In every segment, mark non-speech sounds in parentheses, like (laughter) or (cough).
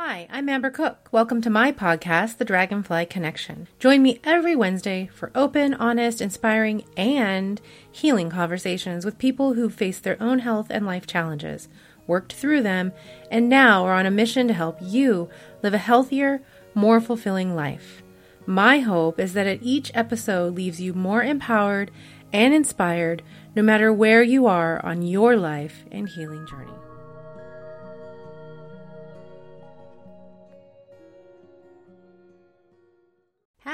Hi, I'm Amber Cook. Welcome to my podcast, The Dragonfly Connection. Join me every Wednesday for open, honest, inspiring, and healing conversations with people who face their own health and life challenges, worked through them, and now are on a mission to help you live a healthier, more fulfilling life. My hope is that at each episode leaves you more empowered and inspired no matter where you are on your life and healing journey.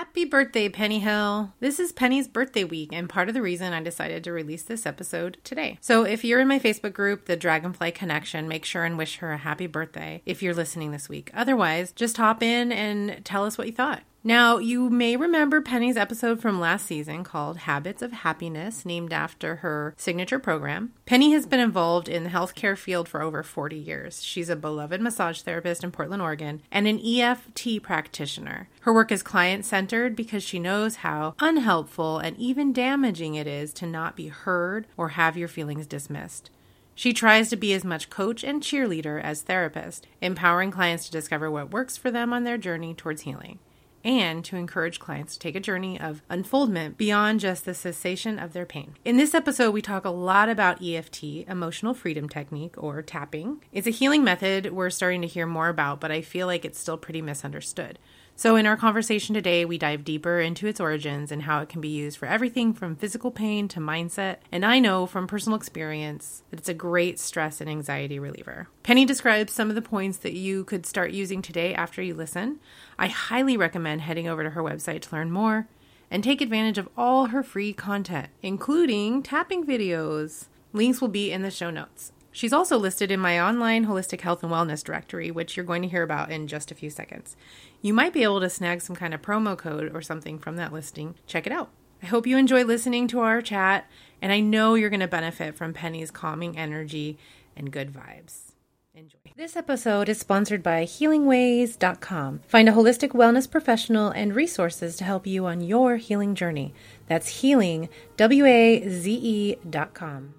Happy birthday, Penny Hill! This is Penny's birthday week, and part of the reason I decided to release this episode today. So, if you're in my Facebook group, The Dragonfly Connection, make sure and wish her a happy birthday if you're listening this week. Otherwise, just hop in and tell us what you thought. Now, you may remember Penny's episode from last season called Habits of Happiness, named after her signature program. Penny has been involved in the healthcare field for over 40 years. She's a beloved massage therapist in Portland, Oregon, and an EFT practitioner. Her work is client centered because she knows how unhelpful and even damaging it is to not be heard or have your feelings dismissed. She tries to be as much coach and cheerleader as therapist, empowering clients to discover what works for them on their journey towards healing and to encourage clients to take a journey of unfoldment beyond just the cessation of their pain. In this episode, we talk a lot about EFT, emotional freedom technique, or tapping. It's a healing method we're starting to hear more about, but I feel like it's still pretty misunderstood. So, in our conversation today, we dive deeper into its origins and how it can be used for everything from physical pain to mindset. And I know from personal experience that it's a great stress and anxiety reliever. Penny describes some of the points that you could start using today after you listen. I highly recommend heading over to her website to learn more and take advantage of all her free content, including tapping videos. Links will be in the show notes. She's also listed in my online holistic health and wellness directory, which you're going to hear about in just a few seconds. You might be able to snag some kind of promo code or something from that listing. Check it out. I hope you enjoy listening to our chat, and I know you're going to benefit from Penny's calming energy and good vibes. Enjoy. This episode is sponsored by healingwaze.com. Find a holistic wellness professional and resources to help you on your healing journey. That's healing, W A Z E.com.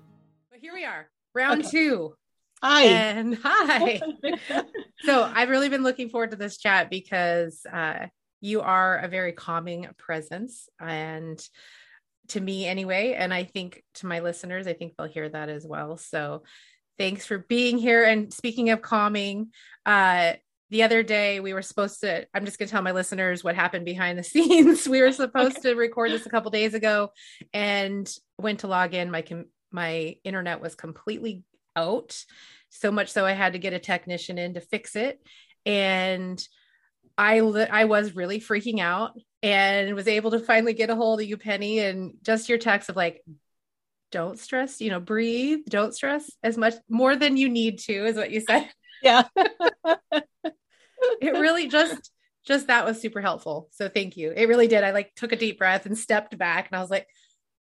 But here we are round okay. two. Hi. And (laughs) hi. so (laughs) I've really been looking forward to this chat because uh, you are a very calming presence and to me anyway. And I think to my listeners, I think they'll hear that as well. So thanks for being here. And speaking of calming, uh, the other day we were supposed to i'm just going to tell my listeners what happened behind the (laughs) scenes we were supposed okay. to record this a couple days ago and went to log in my com- my internet was completely out. So much so i had to get a technician in to fix it. And i li- i was really freaking out and was able to finally get a hold of you penny and just your text of like don't stress you know breathe don't stress as much more than you need to is what you said. (laughs) Yeah. It really just just that was super helpful. So thank you. It really did. I like took a deep breath and stepped back and i was like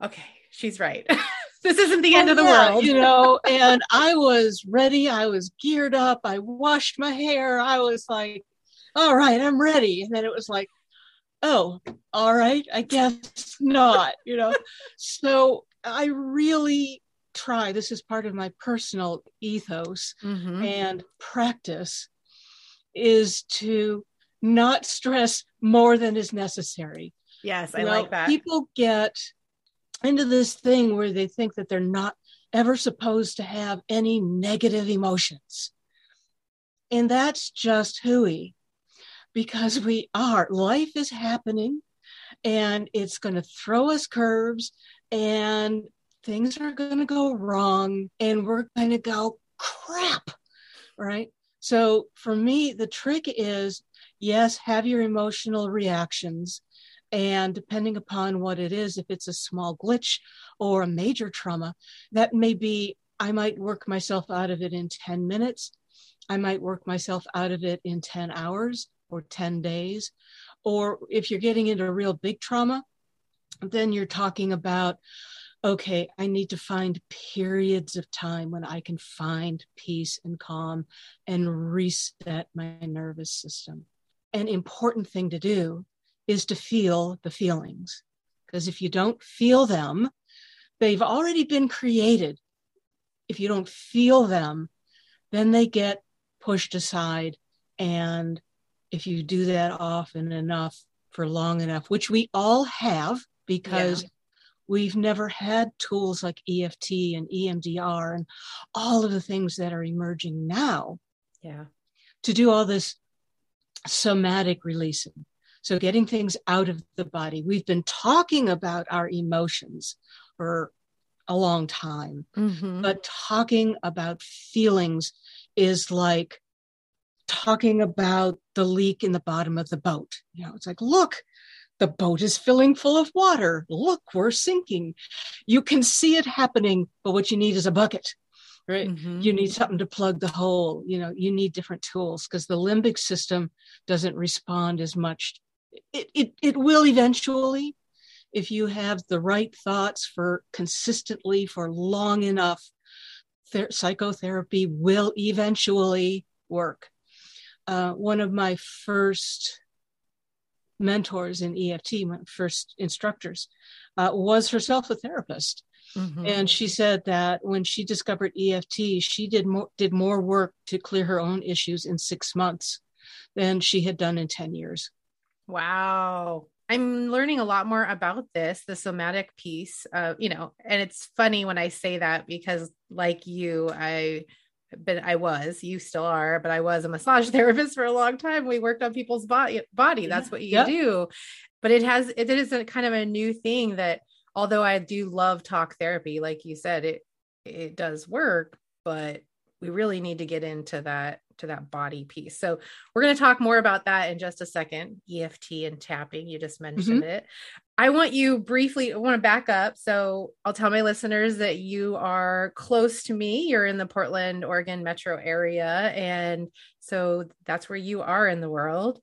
okay she's right (laughs) this isn't the end of the yeah, world. you know and i was ready. I was geared up. I washed my hair. I was like all right i'm ready. And then it was like oh all right i guess not you know? (laughs) So i really try. This is part of my personal ethos mm-hmm. and practice is to not stress more than is necessary. Yes i you know, like that. people get into this thing where they think that they're not ever supposed to have any negative emotions. And that's just hooey because we are. Life is happening and it's going to throw us curves and things are going to go wrong and we're going to go crap. Right. So for me, the trick is yes, have your emotional reactions, and depending upon what it is, if it's a small glitch or a major trauma, that may be, I might work myself out of it in 10 minutes. I might work myself out of it in 10 hours or 10 days. Or if you're getting into a real big trauma, then you're talking about, okay, I need to find periods of time when I can find peace and calm and reset my nervous system. An important thing to do is to feel the feelings. Because if you don't feel them, they've already been created. If you don't feel them, then they get pushed aside And if you do that often enough for long enough, which we all have because yeah. we've never had tools like EFT and EMDR and all of the things that are emerging now. Yeah. To do all this somatic releasing. So getting things out of the body. We've been talking about our emotions for a long time, mm-hmm. but talking about feelings is like talking about the leak in the bottom of the boat. You know, it's like, look, the boat is filling full of water. Look, we're sinking. You can see it happening, but what you need is a bucket, right? Mm-hmm. You need something to plug the hole. You know, you need different tools because the limbic system doesn't respond as much. It, it, it will eventually, if you have the right thoughts for consistently for long enough, ther- psychotherapy will eventually work uh, one of my first mentors in EFT, my first instructors, uh, was herself a therapist. Mm-hmm. And she said that when she discovered EFT, she did more, did more work to clear her own issues in six months than she had done in 10 years. Wow. I'm learning a lot more about this, the somatic piece, uh, you know, and it's funny when I say that because, like you, I but I was, you still are, but I was a massage (laughs) therapist for a long time. We worked on people's body body. That's what you yep. do. But it has it is a kind of a new thing that although I do love talk therapy, like you said, it it does work, but we really need to get into that to that body piece. So we're going to talk more about that in just a second. EFT and tapping, you just mentioned mm-hmm. it. I want you briefly, I want to back up. So I'll tell my listeners that you are close to me. You're in the Portland, Oregon metro area. And so that's where you are in the world.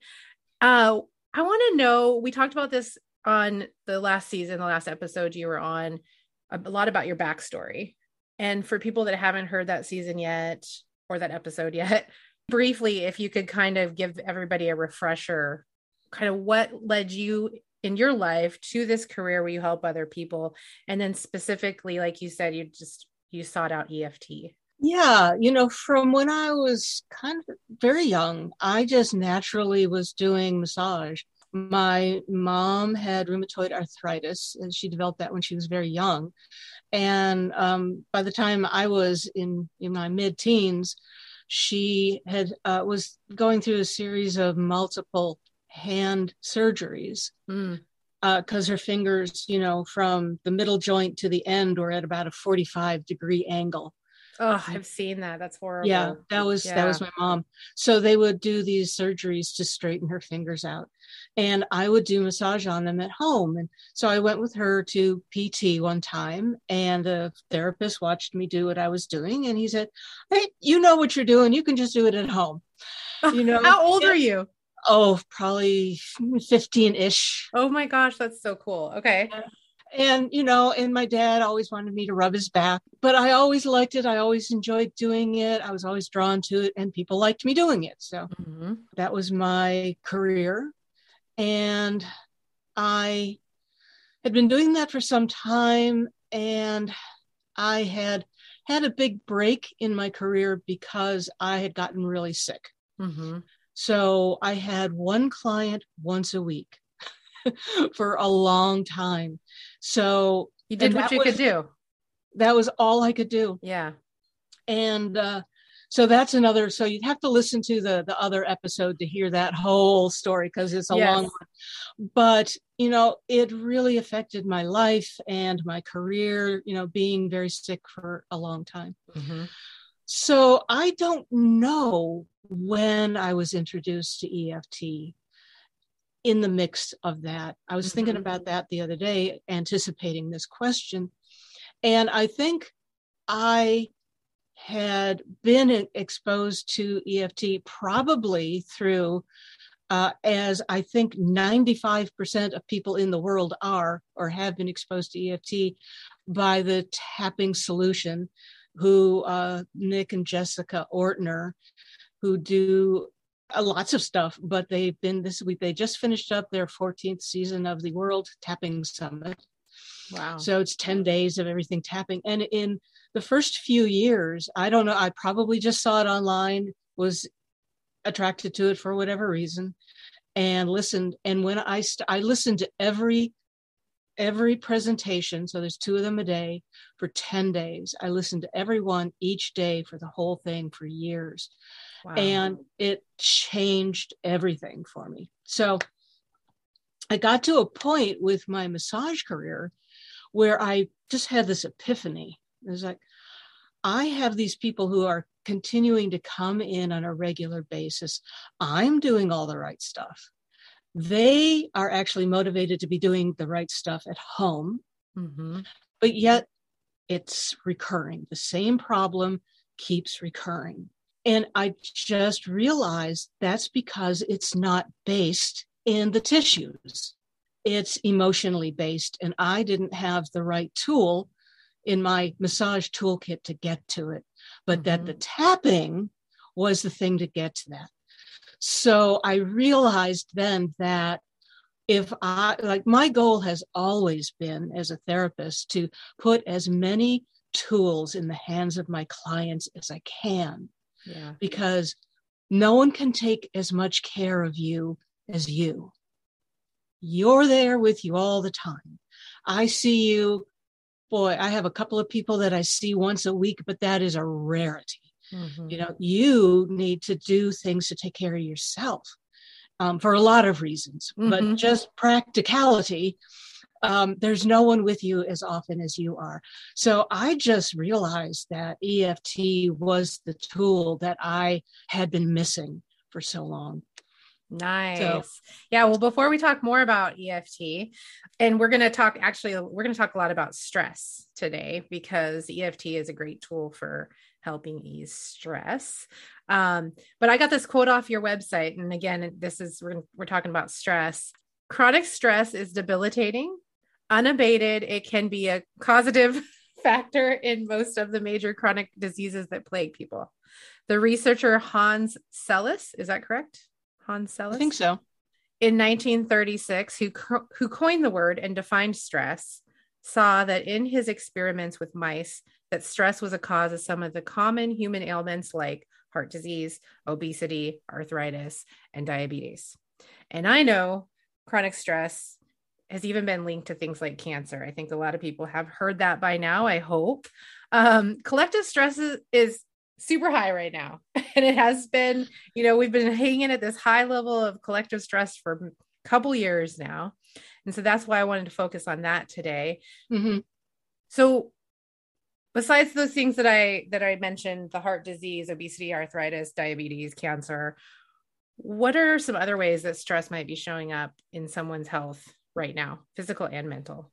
Uh, I want to know, we talked about this on the last season, the last episode you were on, a lot about your backstory. And for people that haven't heard that season yet or that episode yet, (laughs) briefly, if you could kind of give everybody a refresher, kind of what led you in your life to this career where you help other people? And then specifically like you said you just you sought out eft yeah you know from when i was kind of very young i just naturally was doing massage my mom had rheumatoid arthritis and she developed that when she was very young and um, by the time i was in in my mid-teens she had uh, was going through a series of multiple hand surgeries because mm. uh, her fingers, you know, from the middle joint to the end were at about a 45 degree angle. Oh, I've seen that. That's horrible. Yeah, that was yeah. that was my mom. So they would do these surgeries to straighten her fingers out. And I would do massage on them at home. And so I went with her to PT one time and the therapist watched me do what I was doing and he said, "Hey, you know what you're doing. You can just do it at home." (laughs) You know. How old are you? oh, probably 15 ish. Oh my gosh, that's so cool. Okay. And, you know, and my dad always wanted me to rub his back, but I always liked it. I always enjoyed doing it. I was always drawn to it, and people liked me doing it. So mm-hmm. that was my career. And I had been doing that for some time, and I had had a big break in my career because I had gotten really sick. Mm-hmm. So I had one client once a week (laughs) for a long time. So you did what you was, could do. That was all I could do. Yeah. And uh, so that's another. So you'd have to listen to the the other episode to hear that whole story because it's a yes. long one. But you know, it really affected my life and my career. You know, being very sick for a long time. Mm-hmm. So I don't know when I was introduced to EFT in the mix of that. I was mm-hmm. thinking about that the other day, anticipating this question. And I think I had been exposed to EFT probably through, uh, as I think 95% of people in the world are or have been exposed to EFT by the tapping solution, who uh, Nick and Jessica Ortner who do uh, lots of stuff, but they've been this week, they just finished up their 14th season of the World Tapping Summit. Wow. So it's 10 days of everything tapping. And in the first few years, I don't know, I probably just saw it online, was attracted to it for whatever reason and listened. And when I st- I listened to every every presentation, so there's two of them a day for 10 days. I listened to every one each day for the whole thing for years. Wow. And it changed everything for me. So I got to a point with my massage career where I just had this epiphany. It was like, I have these people who are continuing to come in on a regular basis. I'm doing all the right stuff. They are actually motivated to be doing the right stuff at home, mm-hmm. but yet it's recurring. The same problem keeps recurring. And I just realized that's because it's not based in the tissues. It's emotionally based. And I didn't have the right tool in my massage toolkit to get to it, but mm-hmm. that the tapping was the thing to get to that. So I realized then that if I like my goal has always been as a therapist to put as many tools in the hands of my clients as I can. Yeah. Because no one can take as much care of you as you. You're there with you all the time. I see you boy, I have a couple of people that I see once a week, but that is a rarity. Mm-hmm. You know, you need to do things to take care of yourself um, for a lot of reasons, mm-hmm. but just practicality. Um, there's no one with you as often as you are. So I just realized that EFT was the tool that I had been missing for so long. Nice. So, yeah. Well, before we talk more about EFT, and we're going to talk actually, we're going to talk a lot about stress today because EFT is a great tool for helping ease stress. Um, but I got this quote off your website. And again, this is, we're, we're talking about stress. Chronic stress is debilitating, unabated. It can be a causative (laughs) factor in most of the major chronic diseases that plague people. The researcher Hans Sellis, is that correct? Hans Sellis? I think so. In 1936, who, co- who coined the word and defined stress, saw that in his experiments with mice, that stress was a cause of some of the common human ailments like heart disease, obesity, arthritis, and diabetes. And I know chronic stress has even been linked to things like cancer. I think a lot of people have heard that by now, I hope. Um, collective stress is, is super high right now. (laughs) And it has been, you know, we've been hanging at this high level of collective stress for a couple years now. And so that's why I wanted to focus on that today. Mm-hmm. So besides those things that I that I mentioned, the heart disease, obesity, arthritis, diabetes, cancer, what are some other ways that stress might be showing up in someone's health right now, physical and mental?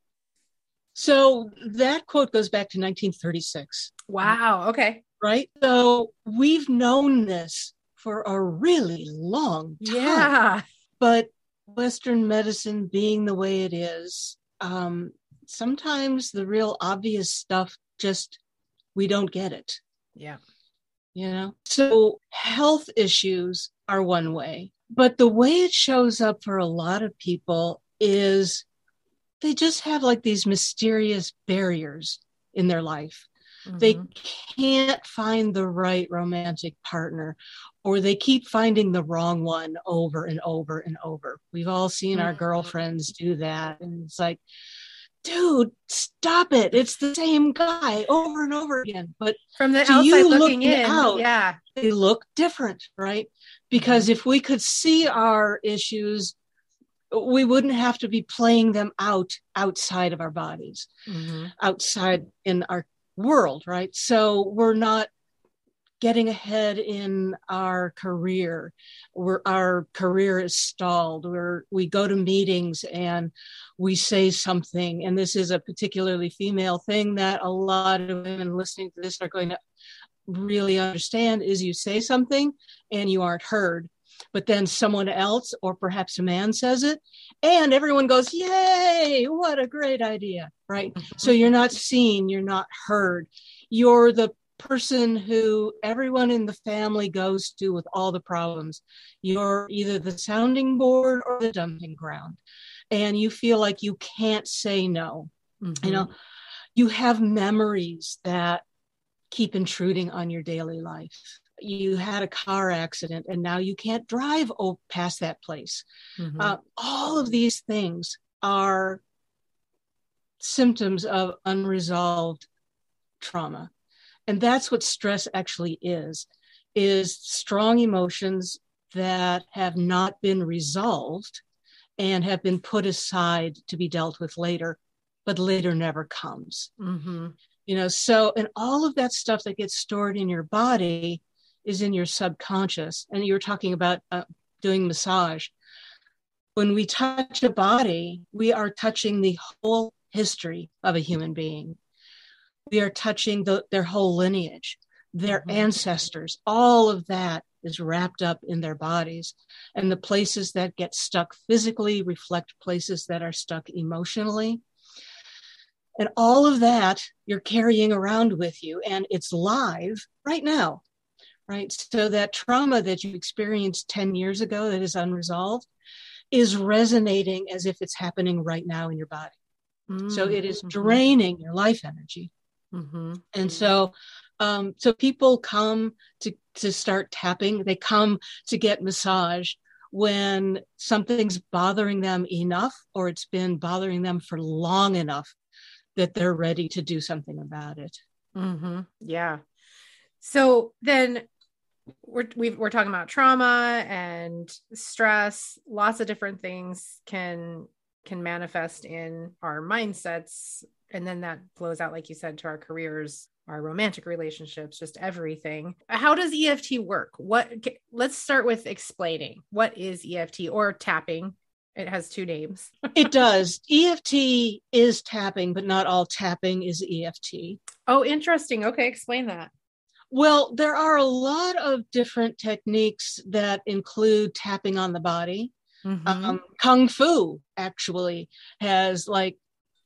So that quote goes back to 1936. Wow. Okay right? So we've known this for a really long time. Yeah. But Western medicine being the way it is, um, sometimes the real obvious stuff just, we don't get it. Yeah. You know? So health issues are one way, but the way it shows up for a lot of people is they just have like these mysterious barriers in their life. Mm-hmm. They can't find the right romantic partner, or they keep finding the wrong one over and over and over. We've all seen mm-hmm. our girlfriends do that. And it's like, dude, stop it. It's the same guy over and over again. But from the outside looking in, out, yeah, they look different, right? Because mm-hmm. if we could see our issues, we wouldn't have to be playing them out outside of our bodies, mm-hmm. outside in our world, right? So we're not getting ahead in our career. Where our career is stalled. Where we go to meetings and we say something and this is a particularly female thing that a lot of women listening to this are going to really understand is you say something and you aren't heard but then someone else or perhaps a man says it and everyone goes yay what a great idea right? Mm-hmm. so you're not seen you're not heard. You're the person who everyone in the family goes to with all the problems you're either the sounding board or the dumping ground and you feel like you can't say no mm-hmm. you know you have memories that keep intruding on your daily life you had a car accident and now you can't drive past that place. Mm-hmm. Uh, all of these things are symptoms of unresolved trauma. And that's what stress actually is, is strong emotions that have not been resolved and have been put aside to be dealt with later, but later never comes. Mm-hmm. You know, so, and all of that stuff that gets stored in your body is in your subconscious. And you were talking about uh, doing massage. When we touch a body, we are touching the whole history of a human being. We are touching the, their whole lineage, their mm-hmm. ancestors, all of that is wrapped up in their bodies. And the places that get stuck physically reflect places that are stuck emotionally. And all of that you're carrying around with you, and it's live right now, right? So that trauma that you experienced 10 years ago that is unresolved is resonating as if it's happening right now in your body. Mm-hmm. So it is mm-hmm. draining your life energy. Mm-hmm. And so, um, so people come to to start tapping. They come to get massage when something's bothering them enough, or it's been bothering them for long enough that they're ready to do something about it. Mm-hmm. Yeah. So then we're we are talking about trauma and stress. Lots of different things can can manifest in our mindsets. And then that flows out like you said to our careers our romantic relationships just everything. How does eft work? What let's start with explaining. What is eft or tapping? It has two names. It does. Eft is tapping but not all tapping is eft oh interesting. Okay explain that. Well there are a lot of different techniques that include tapping on the body Mm-hmm. Um, Kung Fu actually has like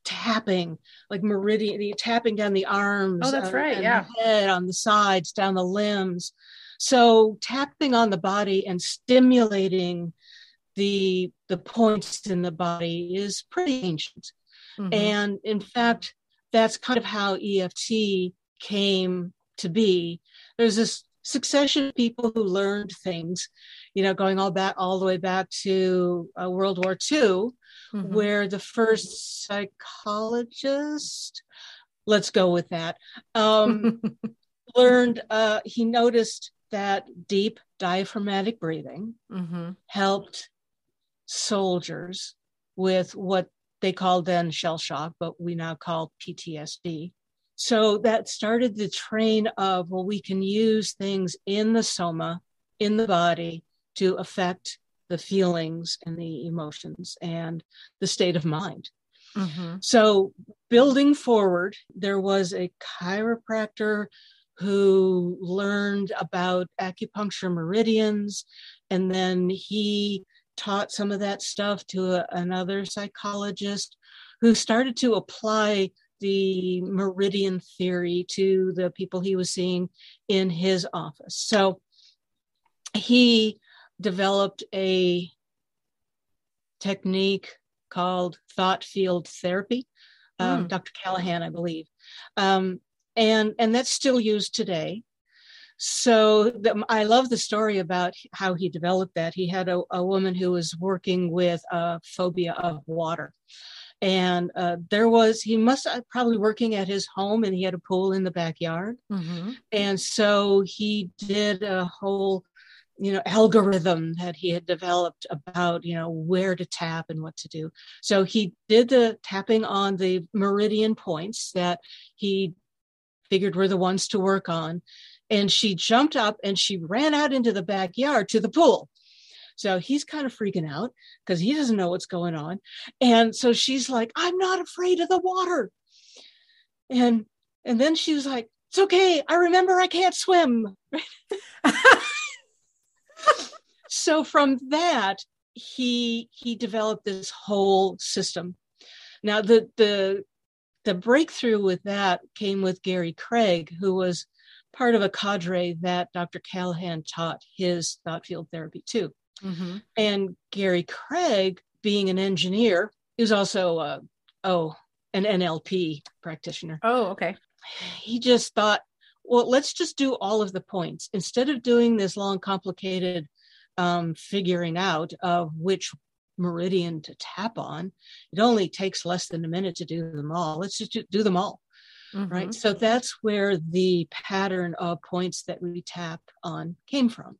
tapping, like meridian, tapping down the arms. Oh, that's right. Yeah. head, on the sides, down the limbs. So tapping on the body and stimulating the the points in the body is pretty ancient. Mm-hmm. And in fact, that's kind of how EFT came to be. There's this succession of people who learned things you know, going all back all the way back to uh, World War II, mm-hmm. where the first psychologist, let's go with that, um, (laughs) learned. Uh, he noticed that deep diaphragmatic breathing mm-hmm. helped soldiers with what they called then shell shock, but we now call PTSD. So that started the train of, well, we can use things in the soma, in the body, to affect the feelings and the emotions and the state of mind. Mm-hmm. So, building forward, there was a chiropractor who learned about acupuncture meridians, and then he taught some of that stuff to a, another psychologist who started to apply the meridian theory to the people he was seeing in his office. So, he developed a technique called thought field therapy. Um, mm. Dr. Callahan, I believe, um, and and that's still used today. So the, I love the story about how he developed that. He had a, a woman who was working with a phobia of water, and uh, there was he must have probably working at his home, and he had a pool in the backyard, mm-hmm. and so he did a whole you know algorithm that he had developed about you know where to tap and what to do. So he did the tapping on the meridian points that he figured were the ones to work on and she jumped up and she ran out into the backyard to the pool. So he's kind of freaking out because he doesn't know what's going on and so she's like i'm not afraid of the water. And and then she was like it's okay i remember i can't swim (laughs) (laughs) so from that, he he developed this whole system. Now the the the breakthrough with that came with Gary Craig, who was part of a cadre that Dr. Callahan taught his thought field therapy to. Mm-hmm. And Gary Craig, being an engineer, he was also a, oh an NLP practitioner. Oh, okay. He just thought, well, let's just do all of the points instead of doing this long, complicated um, figuring out of which meridian to tap on. It only takes less than a minute to do them all. Let's just do them all. Mm-hmm. Right. So that's where the pattern of points that we tap on came from.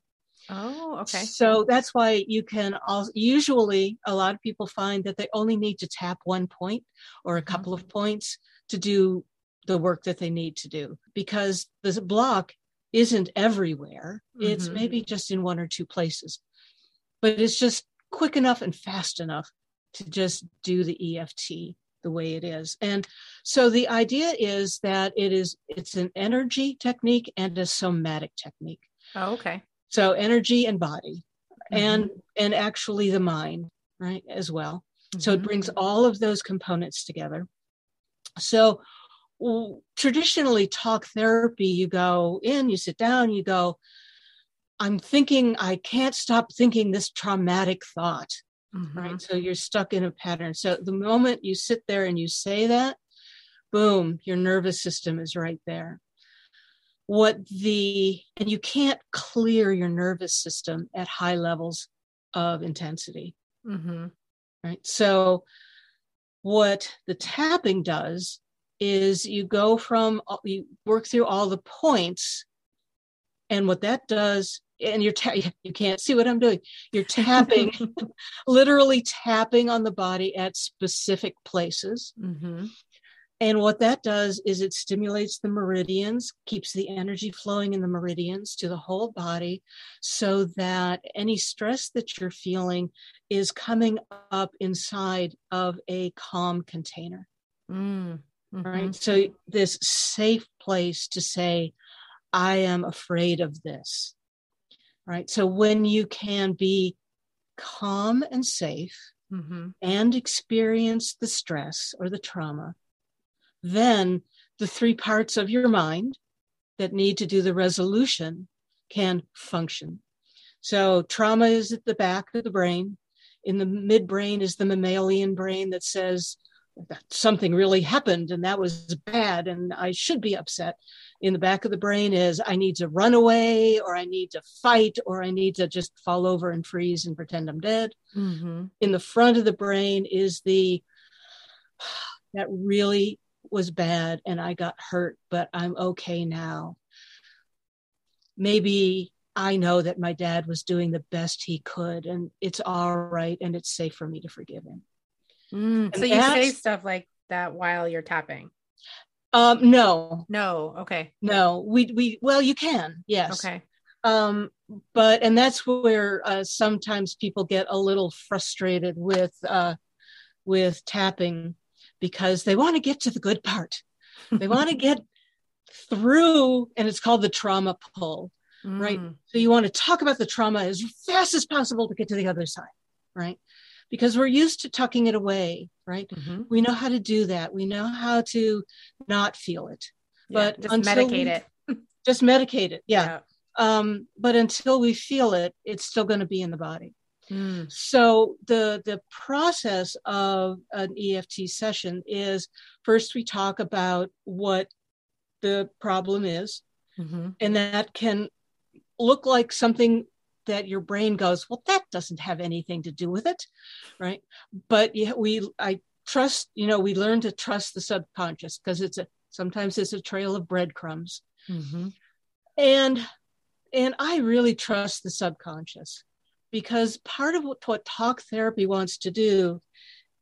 Oh, okay. So that's why you can also, usually a lot of people find that they only need to tap one point or a mm-hmm. couple mm-hmm. of points to do the work that they need to do because the block isn't everywhere. Mm-hmm. It's maybe just in one or two places, but it's just quick enough and fast enough to just do the EFT the way it is. And so the idea is that it is it's an energy technique and a somatic technique. Oh, okay. So energy and body mm-hmm. and and actually the mind, right, as well. Mm-hmm. So it mm-hmm. brings all of those components together. So traditionally talk therapy you go in, you sit down, you go I'm thinking I can't stop thinking this traumatic thought mm-hmm. right? So you're stuck in a pattern. So the moment you sit there and you say that, boom, your nervous system is right there. What the, and you can't clear your nervous system at high levels of intensity. Mm-hmm. Right. So what the tapping does is you go from, you work through all the points. And what that does and you're ta- (laughs) you can't see what I'm doing. You're tapping, (laughs) literally tapping on the body at specific places. Mm-hmm. And what that does is it stimulates the meridians, keeps the energy flowing in the meridians to the whole body so that any stress that you're feeling is coming up inside of a calm container. Mm-hmm. Right. So, this safe place to say, I am afraid of this right? So when you can be calm and safe mm-hmm. and experience the stress or the trauma, then the three parts of your mind that need to do the resolution can function. So trauma is at the back of the brain. In the midbrain is the mammalian brain that says something really happened and that was bad and I should be upset in the back of the brain is I need to run away or I need to fight or I need to just fall over and freeze and pretend I'm dead. Mm-hmm. In the front of the brain is the that really was bad and I got hurt, but I'm okay now. Maybe I know that my dad was doing the best he could and it's all right and it's safe for me to forgive him. Mm, so you say stuff like that while you're tapping. Um, no, no. Okay. No, we, we, well, you can, yes. Okay. Um, but, and that's where uh, sometimes people get a little frustrated with, uh, with tapping because they want to get to the good part. They want to (laughs) get through, and it's called the trauma pull, mm. right? So you want to talk about the trauma as fast as possible to get to the other side, right? Because we're used to tucking it away, right? Mm-hmm. We know how to do that. We know how to not feel it. Yeah, but just medicate it. (laughs) just medicate it. Yeah. yeah. Um, but until we feel it, it's still going to be in the body. Mm. So the the process of an EFT session is first we talk about what the problem is, mm-hmm. and that can look like something that your brain goes, well, that doesn't have anything to do with it, right? But yeah, we, I trust, you know, we learn to trust the subconscious because it's a sometimes it's a trail of breadcrumbs, mm-hmm. and and I really trust the subconscious because part of what, what talk therapy wants to do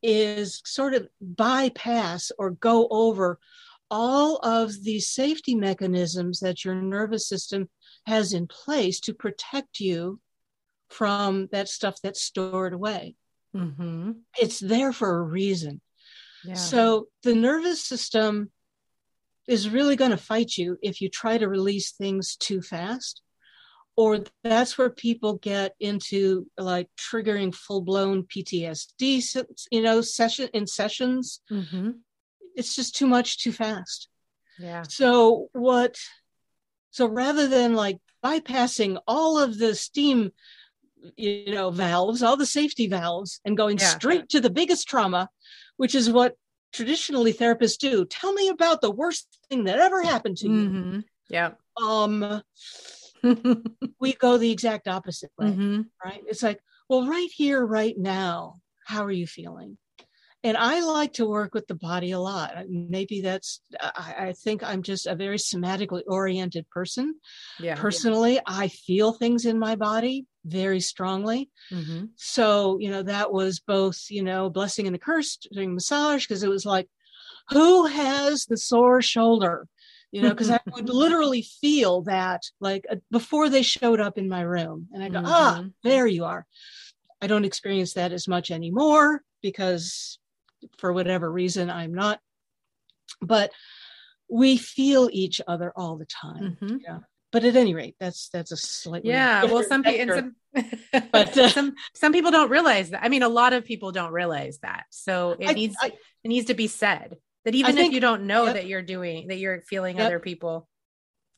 is sort of bypass or go over all of the safety mechanisms that your nervous system has in place to protect you from that stuff that's stored away. Mm-hmm. It's there for a reason. Yeah. So the nervous system is really going to fight you if you try to release things too fast. Or that's where people get into like triggering full blown PTSD, you know, session in sessions. Mm-hmm. It's just too much too fast. Yeah. So what so rather than like bypassing all of the steam, you know, valves, all the safety valves, and going yeah. straight to the biggest trauma, which is what traditionally therapists do. Tell me about the worst thing that ever happened to you. Mm-hmm. Yeah. Um, (laughs) we go the exact opposite way, Mhm. right? It's like, well, right here, right now, how are you feeling? And I like to work with the body a lot. Maybe that's, I, I think I'm just a very somatically oriented person. Yeah. Personally, I feel things in my body very strongly. Mhm. So, you know, that was both, you know, blessing and a curse during massage because it was like, who has the sore shoulder? You know, because I (laughs) would literally feel that like uh, before they showed up in my room. And I go, ah, Mhm. there you are. I don't experience that as much anymore because for whatever reason I'm not. But we feel each other all the time. Mhm. But at any rate, that's that's a slightly Yeah. Well, some people some, But, uh, (laughs) some some people don't realize that. I mean, a lot of people don't realize that. So it I- needs I- it needs to be said that even think- if you don't know yep. that you're doing that you're feeling Yep. other people,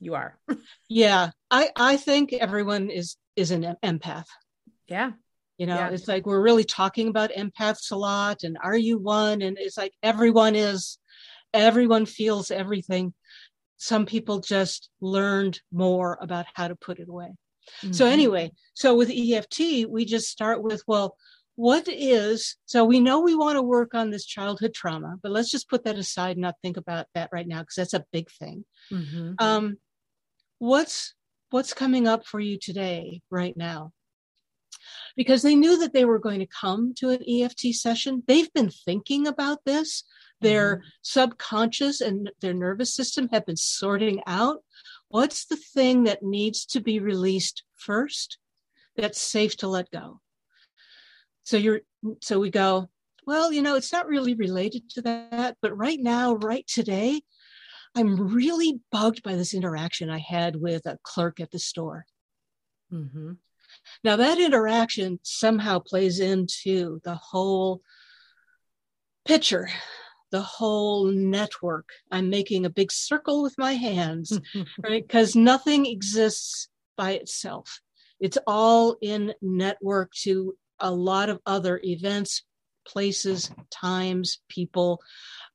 you are. (laughs) yeah, I I think everyone is is an empath. yeah. You know, Yeah. it's like we're really talking about empaths a lot and are you one? And it's like everyone is, everyone feels everything. Some people just learned more about how to put it away. So, Mhm. anyway, so with EFT, we just start with, well, what is, so we know we want to work on this childhood trauma, but let's just put that aside and not think about that right now because that's a big thing. Mhm. Um, what's what's coming up for you today, right now? Because they knew that they were going to come to an EFT session. They've been thinking about this. Their subconscious and their nervous system have been sorting out what's the thing that needs to be released first that's safe to let go. So you're so we go, well, you know, it's not really related to that, but right now, right today, I'm really bugged by this interaction I had with a clerk at the store. Mhm. Now, that interaction somehow plays into the whole picture, the whole network. I'm making a big circle with my hands, (laughs) right? Because nothing exists by itself. It's all in network to a lot of other events, places, times, people,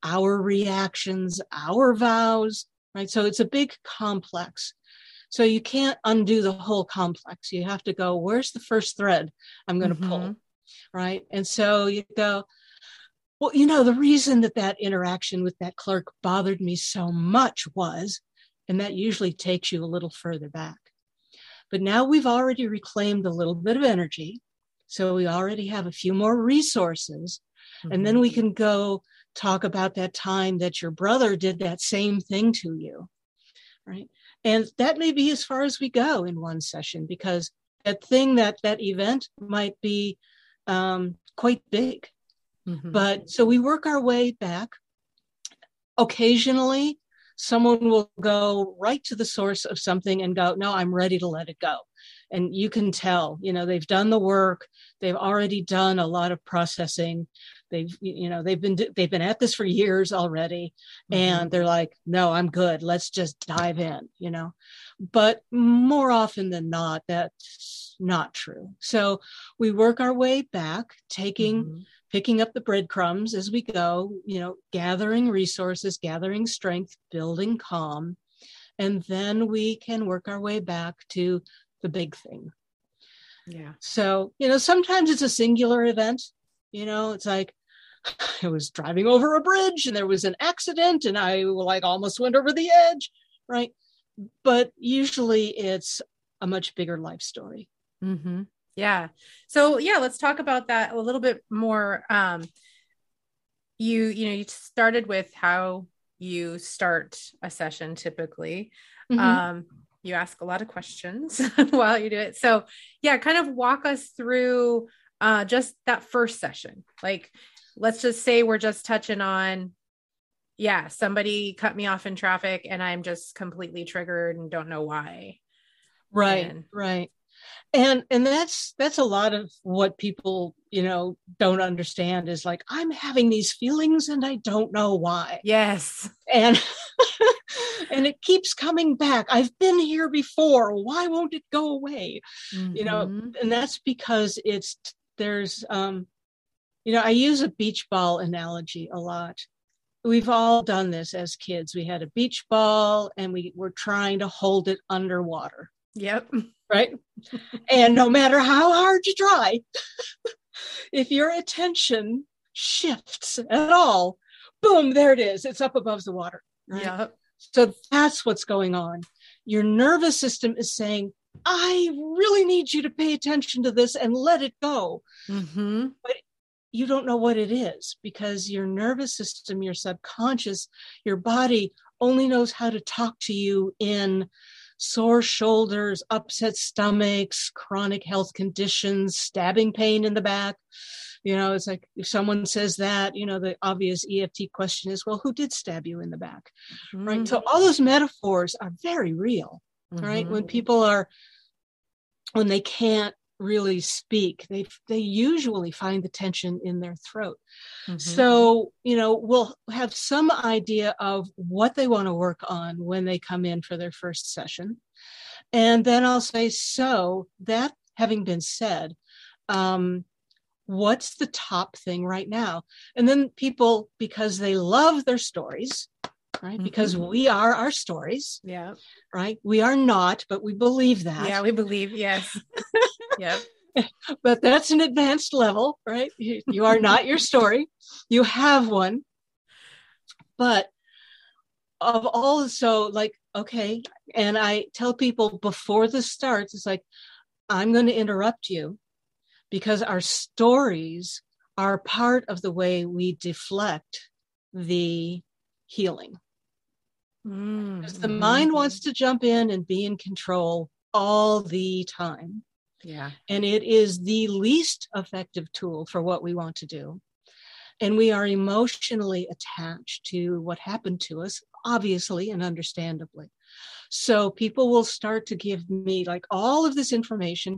our reactions, our vows, right? So it's a big complex. So you can't undo the whole complex. You have to go, where's the first thread I'm going to pull? Mhm. Right. And so you go, well, you know, the reason that that interaction with that clerk bothered me so much was, and that usually takes you a little further back. But now we've already reclaimed a little bit of energy. So we already have a few more resources. And then Mhm. we can go talk about that time that your brother did that same thing to you. Right. And that may be as far as we go in one session because that thing that that event might be um, quite big. Mhm. But so we work our way back. Occasionally, someone will go right to the source of something and go, No, I'm ready to let it go. And you can tell, you know, they've done the work, they've already done a lot of processing. They've, you know, they've been they've been at this for years already, Mhm. and they're like, No, I'm good. Let's just dive in, you know. But more often than not, that's not true. So we work our way back, taking Mhm. picking up the breadcrumbs as we go, you know, gathering resources, gathering strength, building calm. And then we can work our way back to the big thing. yeah. So, you know, sometimes it's a singular event. You know, it's like (sighs) I was driving over a bridge and there was an accident and I like almost went over the edge, right? But usually it's a much bigger life story. Mm-hmm. Yeah. So yeah, let's talk about that a little bit more. Um, you you know you started with how you start a session typically. Mhm. Um, you ask a lot of questions (laughs) while you do it. So yeah, kind of walk us through uh, just that first session. Like, let's just say we're just touching on. Yeah, somebody cut me off in traffic and I'm just completely triggered and don't know why. right And- right and and that's that's a lot of what people you know don't understand is like i'm having these feelings and i don't know why Yes. and (laughs) and it keeps coming back i've been here before why won't it go away you know Mhm. and that's because it's there's um you know i use a beach ball analogy a lot we've all done this as kids. We had a beach ball and we were trying to hold it underwater. Yep. Right. and no matter how hard you try, if your attention shifts at all, boom, there it is. It's up above the water. Right? Yep. So that's what's going on. Your nervous system is saying, I really need you to pay attention to this and let it go. Mm-hmm. But you don't know what it is because your nervous system, your subconscious, your body only knows how to talk to you in sore shoulders, upset stomachs, chronic health conditions, stabbing pain in the back. You know, it's like if someone says that, you know, the obvious EFT question is, well, who did stab you in the back? Mm-hmm. Right. So all those metaphors are very real, mm-hmm. right? When people are, when they can't really speak. They they usually find the tension in their throat. Mm-hmm. so you know we'll have some idea of what they want to work on when they come in for their first session. And then i'll say so that having been said um, what's the top thing right now? And then people because they love their stories right mm-hmm. because we are our stories yeah. right we are not but we believe that. Yeah we believe yes (laughs) Yep. (laughs) but that's an advanced level, right? You, you are not your story. You have one. But of all, so like, okay. And I tell people before this starts, it's like, I'm going to interrupt you because our stories are part of the way we deflect the healing. Mm-hmm. the mind wants to jump in and be in control all the time. Yeah. And it is the least effective tool for what we want to do. And we are emotionally attached to what happened to us, obviously and understandably. So people will start to give me like all of this information,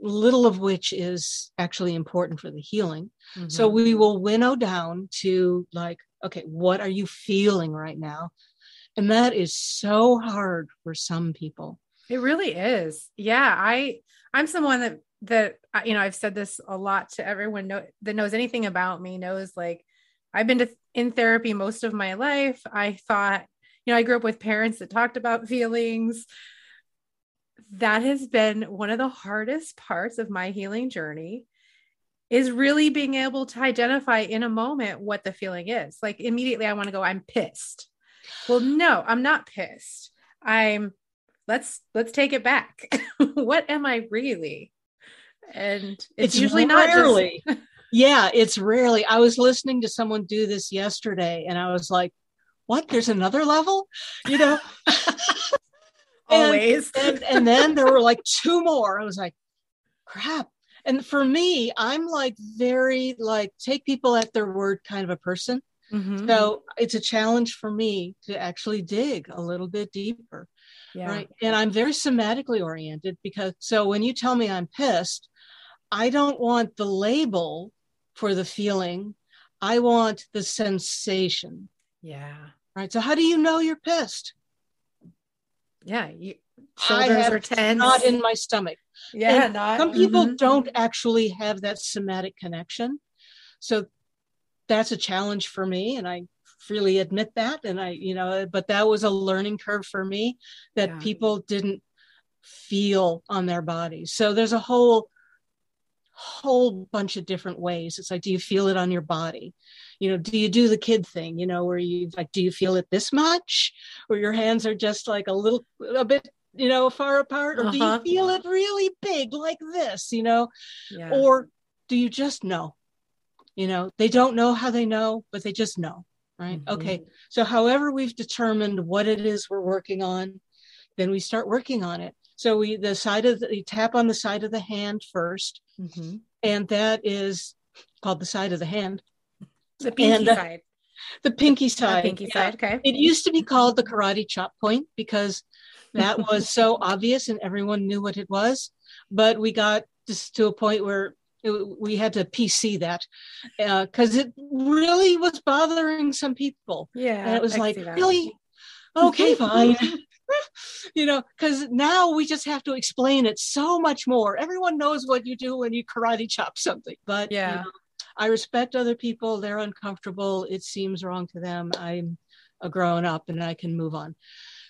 little of which is actually important for the healing. Mm-hmm. So we will winnow down to like, okay, what are you feeling right now? And that is so hard for some people. It really is. Yeah, I I'm someone that that you know I've said this a lot to everyone know, that knows anything about me knows like I've been to, in therapy most of my life. I thought you know I grew up with parents that talked about (laughs) feelings. That has been one of the hardest parts of my healing journey is really being able to identify in a moment what the feeling is. Like immediately I want to go I'm pissed. Well, no, I'm not pissed. I'm let's let's take it back. (laughs) What am i really? And it's, it's usually rarely, not just (laughs) yeah it's rarely. I was listening to someone do this yesterday and i was like what? There's another level? You know? (laughs) Always. and, and, and then there were like two more. I was like crap. And for me i'm like very like take people at their word kind of a person. Mm-hmm. so it's a challenge for me to actually dig a little bit deeper yeah. right? And i'm very somatically oriented because so when you tell me i'm pissed i don't want the label for the feeling. I want the sensation. Yeah. Right? So how do you know you're pissed? Yeah you shoulders are tense. not in my stomach. Yeah not, some people mm-hmm. don't actually have that somatic connection. So that's a challenge for me and i freely admit that and i you know but that was a learning curve for me that yeah. people didn't feel on their bodies so there's a whole whole bunch of different ways it's like do you feel it on your body you know do you do the kid thing you know where you like do you feel it this much or your hands are just like a little a bit you know far apart or uh-huh. do you uh-huh. feel it really big like this you know yeah. or do you just know you know they don't know how they know but they just know right mm-hmm. okay so however we've determined what it is we're working on then we start working on it so we the side of the we tap on the side of the hand 1st mm-hmm. and that is called the side of the hand the pinky and, uh, side the pinky side the pinky yeah. side okay it used to be called the karate chop point because that (laughs) was so obvious and everyone knew what it was but we got just to a point where it, we had to PC that because uh, it really was bothering some people. Yeah, and it was I like really okay, (laughs) fine. (laughs) you know, because now we just have to explain it so much more. Everyone knows what you do when you karate chop something, but yeah. You know, I respect other people. They're uncomfortable. It seems wrong to them. I'm a grown up and I can move on.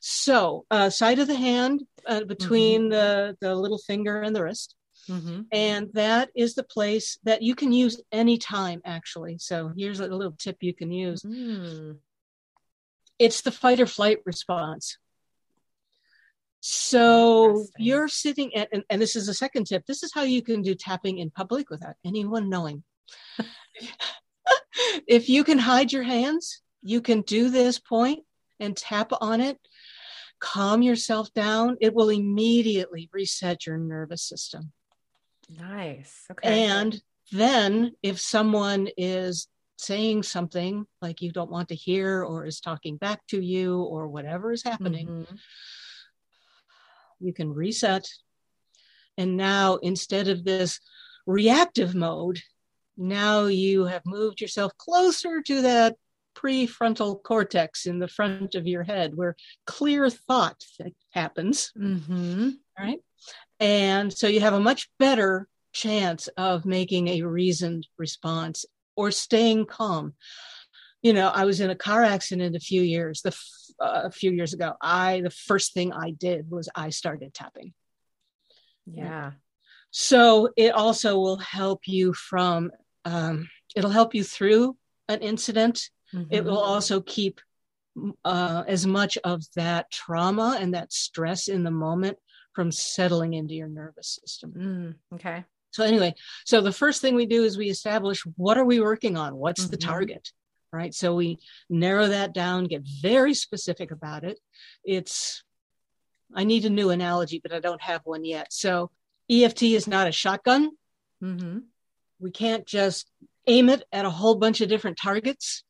So, uh, side of the hand uh, between mm-hmm. the, the little finger and the wrist. Mm-hmm. And that is the place that you can use anytime, actually. So, here's a little tip you can use mm. it's the fight or flight response. So you're sitting at, and, and, this is a second tip. This is how you can do tapping in public without anyone knowing. (laughs) if you can hide your hands, you can do this point and tap on it, calm yourself down. It will immediately reset your nervous system. Nice. Okay. And then if someone is saying something like you don't want to hear or is talking back to you or whatever is happening, mm-hmm you can reset. And now, instead of this reactive mode, now you have moved yourself closer to that prefrontal cortex in the front of your head where clear thought happens. Mm-hmm. Right. And so you have a much better chance of making a reasoned response or staying calm. You know, I was in a car accident a few years, the uh, a few years ago, I the first thing I did was I started tapping. Yeah. So it also will help you from um, it'll help you through an incident. Mm-hmm. It will also keep uh, as much of that trauma and that stress in the moment from settling into your nervous system. Mm, okay. So anyway, so the first thing we do is we establish what are we working on? What's mm-hmm. the target? right? So we narrow that down, get very specific about it. It's, I need a new analogy, but I don't have one yet. So EFT is not a shotgun. Mm-hmm. We can't just aim it at a whole bunch of different targets.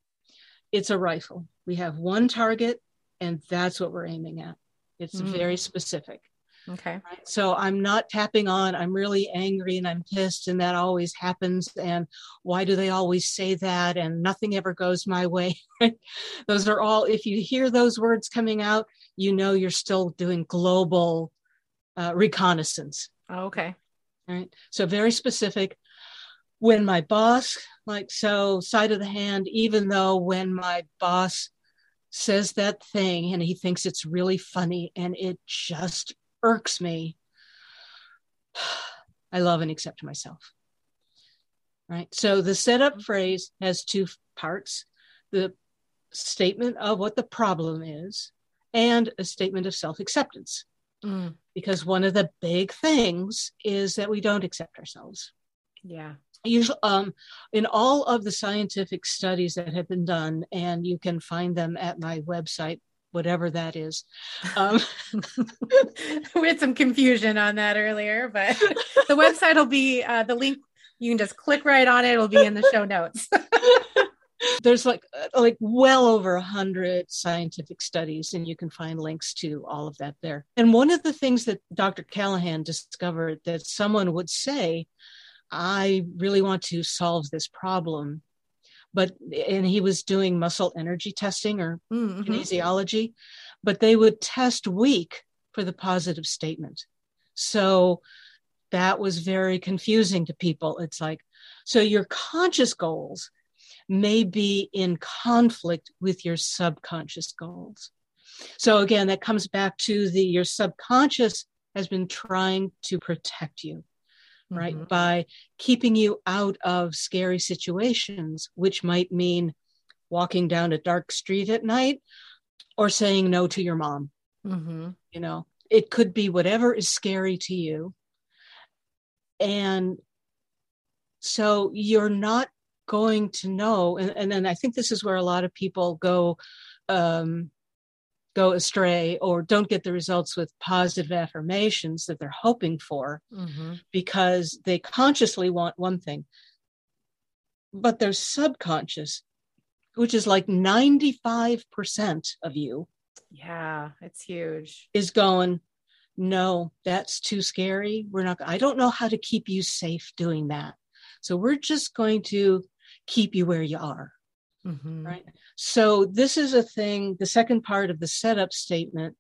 It's a rifle. We have one target, and that's what we're aiming at. It's mm-hmm. very specific. Okay. So I'm not tapping on, I'm really angry and I'm pissed, and that always happens. And why do they always say that? And nothing ever goes my way. (laughs) those are all, if you hear those words coming out, you know you're still doing global uh, reconnaissance. Oh, okay. All right. So very specific. When my boss, like so, side of the hand, even though when my boss says that thing and he thinks it's really funny and it just irks me, (sighs) I love and accept myself. Right. So the setup phrase has two parts the statement of what the problem is and a statement of self acceptance. Mm. Because one of the big things is that we don't accept ourselves. Yeah. Usually, um, in all of the scientific studies that have been done, and you can find them at my website, whatever that is. (laughs) Um, we had some confusion on that earlier, but (laughs) the website will be uh, the link. You can just click right on it. It'll be in the show notes. (laughs) There's like uh, like well over a hundred scientific studies, and you can find links to all of that there. And one of the things that Dr. Callahan discovered that someone would say, "I really want to solve this problem," but and he was doing muscle energy testing or mm-hmm. kinesiology but they would test weak for the positive statement. So that was very confusing to people. It's like so your conscious goals may be in conflict with your subconscious goals. So again that comes back to the your subconscious has been trying to protect you right? Mm-hmm. By keeping you out of scary situations, which might mean walking down a dark street at night or saying no to your mom. Mm-hmm. You know, it could be whatever is scary to you. And so you're not going to know. And, and then I think this is where a lot of people go um, go astray or don't get the results with positive affirmations that they're hoping for mm-hmm. because they consciously want one thing but their subconscious which is like 95% of you yeah it's huge. is going no that's too scary. We're not i don't know how to keep you safe doing that. So we're just going to keep you where you are Mm-hmm. Right. So, this is a thing, the second part of the setup statement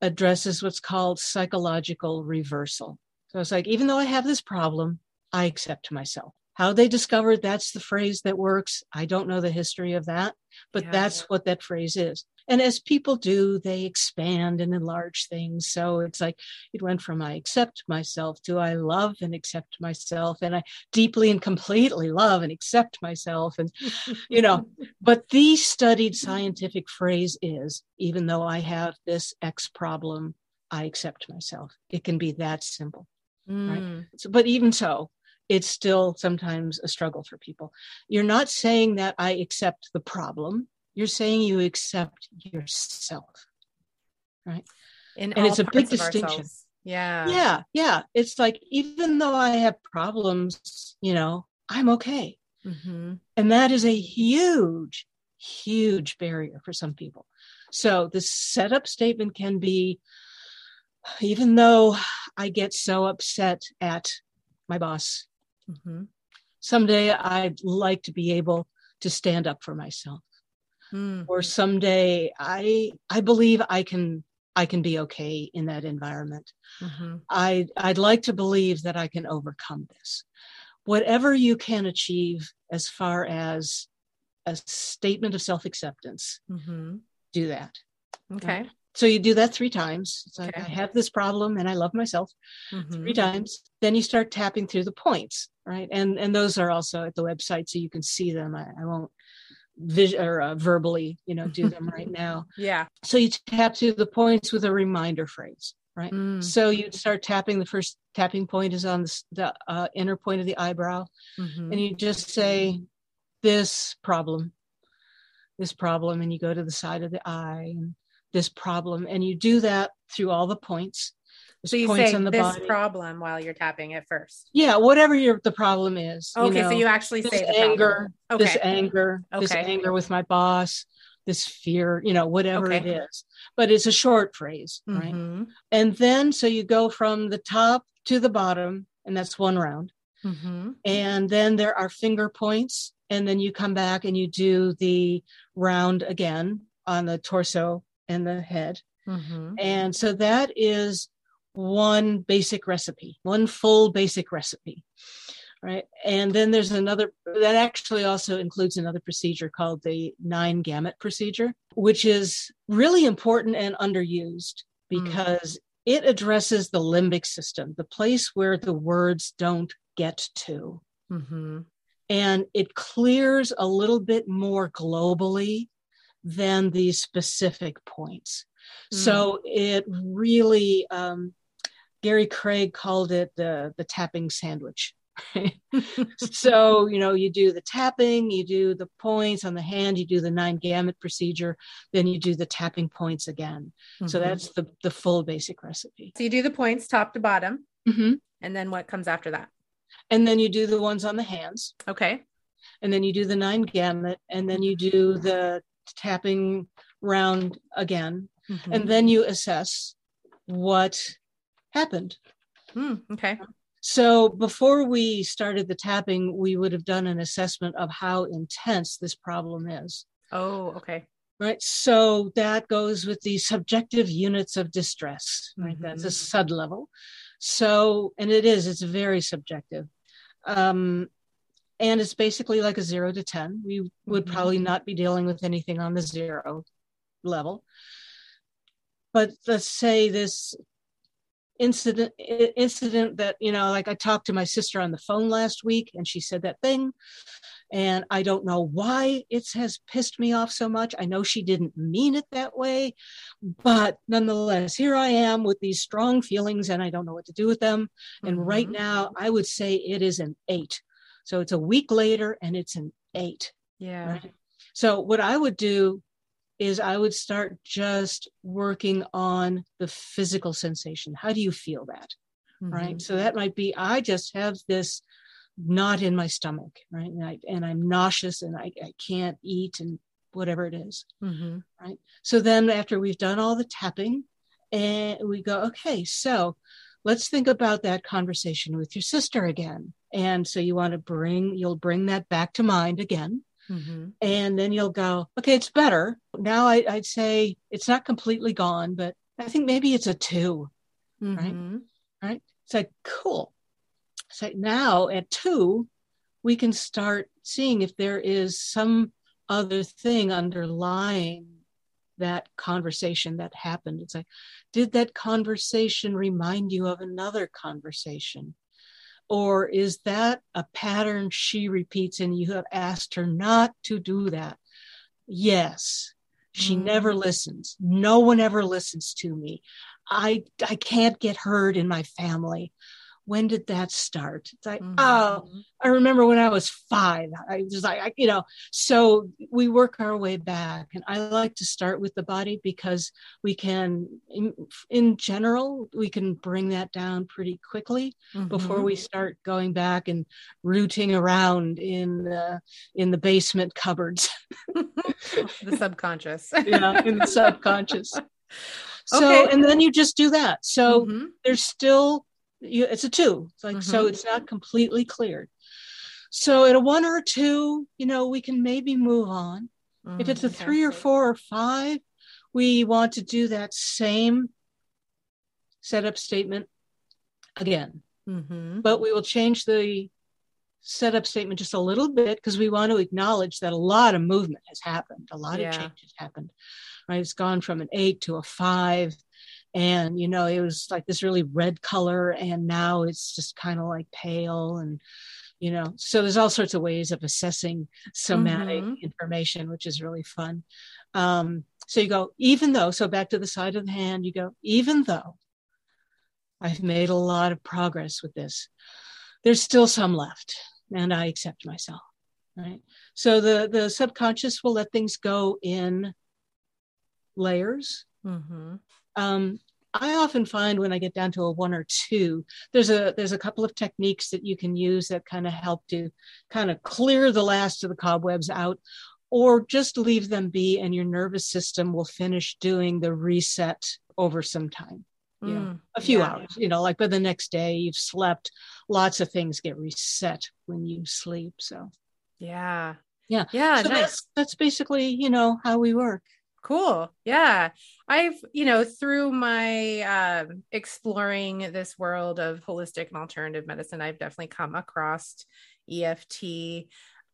addresses what's called psychological reversal. So, it's like, even though I have this problem, I accept myself. How they discovered that's the phrase that works, I don't know the history of that, but Yeah. that's what that phrase is. And as people do, they expand and enlarge things. So it's like it went from I accept myself to I love and accept myself, and I deeply and completely love and accept myself. And, (laughs) you know, but the studied scientific phrase is even though I have this X problem, I accept myself. It can be that simple. Mm. So, but even so, it's still sometimes a struggle for people. You're not saying that I accept the problem. You're saying you accept yourself. In And it's a big distinction. ourselves. Yeah. Yeah, yeah. It's like even though I have problems, you know, I'm okay. hmm And that is a huge, huge barrier for some people. So the setup statement can be even though I get so upset at my boss, hmm someday I'd like to be able to stand up for myself. Mm. Or someday I I believe I can I can be okay in that environment. hmm I I'd like to believe that I can overcome this. Whatever you can achieve as far as a statement of self-acceptance, hmm do that. Okay. So you do that three times. It's like Okay. I have this problem and I love myself. Mhm. three times. Then you start tapping through the points, right? And and those are also at the website, so you can see them. I, I won't vis- or uh, verbally, you know, do them right (laughs) now. Yeah. So you tap through the points with a reminder phrase, right? Mm. So you start tapping. The first tapping point is on the, the uh, inner point of the eyebrow, Mhm. and you just say, "This problem, this problem," and you go to the side of the eye, and this problem, and you do that through all the points. So you say on the this body. problem while you're tapping it first. yeah, whatever your the problem is. you Okay, so you actually this say anger, this Okay. anger, this Okay. anger with my boss, this fear, you know, whatever it Okay. is. But it's a short phrase, right? Mhm. And then so you go from the top to the bottom, and that's one round. Mhm. And then there are finger points, and then you come back and you do the round again on the torso and the head. Mhm. And so that is one basic recipe, one full basic recipe. Right. And then there's another that actually also includes another procedure called the nine gamut procedure, which is really important and underused Mm. because it addresses the limbic system, the place where the words don't get to. Mhm. And it clears a little bit more globally than these specific points. Mm. So it really, um, Gary Craig called it the the tapping sandwich. (laughs) so you know, you do the tapping, you do the points on the hand, you do the nine gamut procedure, then you do the tapping points again. So Mhm. that's the the full basic recipe. so you do the points top to bottom, Mhm. and then what comes after that? And then you do the ones on the hands, Okay. and then you do the nine gamut, and then you do the tapping round again, Mhm. and then you assess what happened. Mm, okay. So before we started the tapping, we would have done an assessment of how intense this problem is. Oh, okay. Right. So that goes with the subjective units of distress. Right. That's a Mhm. sud level. So, and it is, it's very subjective. Um, and it's basically like a zero to 10. We would Mhm. probably not be dealing with anything on the zero level. But let's say this incident incident that you know like i talked to my sister on the phone last week and she said that thing and i don't know why it has pissed me off so much i know she didn't mean it that way but nonetheless here i am with these strong feelings and i don't know what to do with them and right Mhm. now i would say it is an eight so it's a week later and it's an eight Yeah. Right. So what I would do is I would start just working on the physical sensation. How do you feel that? Right. Mhm. So that might be I just have this knot in my stomach, right? And, I, and I'm nauseous and I, I can't eat and whatever it is. Mhm. So then after we've done all the tapping and we go, okay, so let's think about that conversation with your sister again. And so you want to bring, you'll bring that back to mind again Mhm. and then you'll go, okay, it's better. Now I, I'd say it's not completely gone, but I think maybe it's a two. Mhm. Right? Right. It's like, cool. So now at two, we can start seeing if there is some other thing underlying that conversation that happened. It's like, did that conversation remind you of another conversation? Or is that a pattern she repeats and you have asked her not to do that? Yes. She mm. never listens. No one ever listens to me. I I can't get heard in my family when did that start? It's like, mm-hmm. oh, I remember when I was five. I was like, I, you know, so we work our way back. And I like to start with the body because we can, in, in general, we can bring that down pretty quickly mm-hmm. before we start going back and rooting around in the, in the basement cupboards. (laughs) the subconscious. (laughs) yeah, in the subconscious. (laughs) So, okay. and then you just do that. So mm-hmm. there's still you, it's a two. It's like, mm-hmm. so it's not completely cleared. So at a one or a two, you know, we can maybe move on. Mm-hmm. If it's a three or four or five, we want to do that same setup statement again. Mm-hmm. But we will change the setup statement just a little bit because we want to acknowledge that a lot of movement has happened, a lot yeah. of change has happened. Right? It's gone from an eight to a five and you know it was like this really red color and now it's just kind of like pale and you know so there's all sorts of ways of assessing somatic mm-hmm. information which is really fun um, so you go even though so back to the side of the hand you go even though i've made a lot of progress with this there's still some left and i accept myself right so the the subconscious will let things go in layers mm-hmm. Um, I often find when I get down to a one or two, there's a there's a couple of techniques that you can use that kind of help to kind of clear the last of the cobwebs out, or just leave them be, and your nervous system will finish doing the reset over some time. You know, mm, a few yeah. hours, you know, like by the next day you've slept, lots of things get reset when you sleep. So yeah. Yeah. Yeah. So nice. that's that's basically, you know, how we work. Cool. Yeah. I've, you know, through my um, exploring this world of holistic and alternative medicine, I've definitely come across EFT,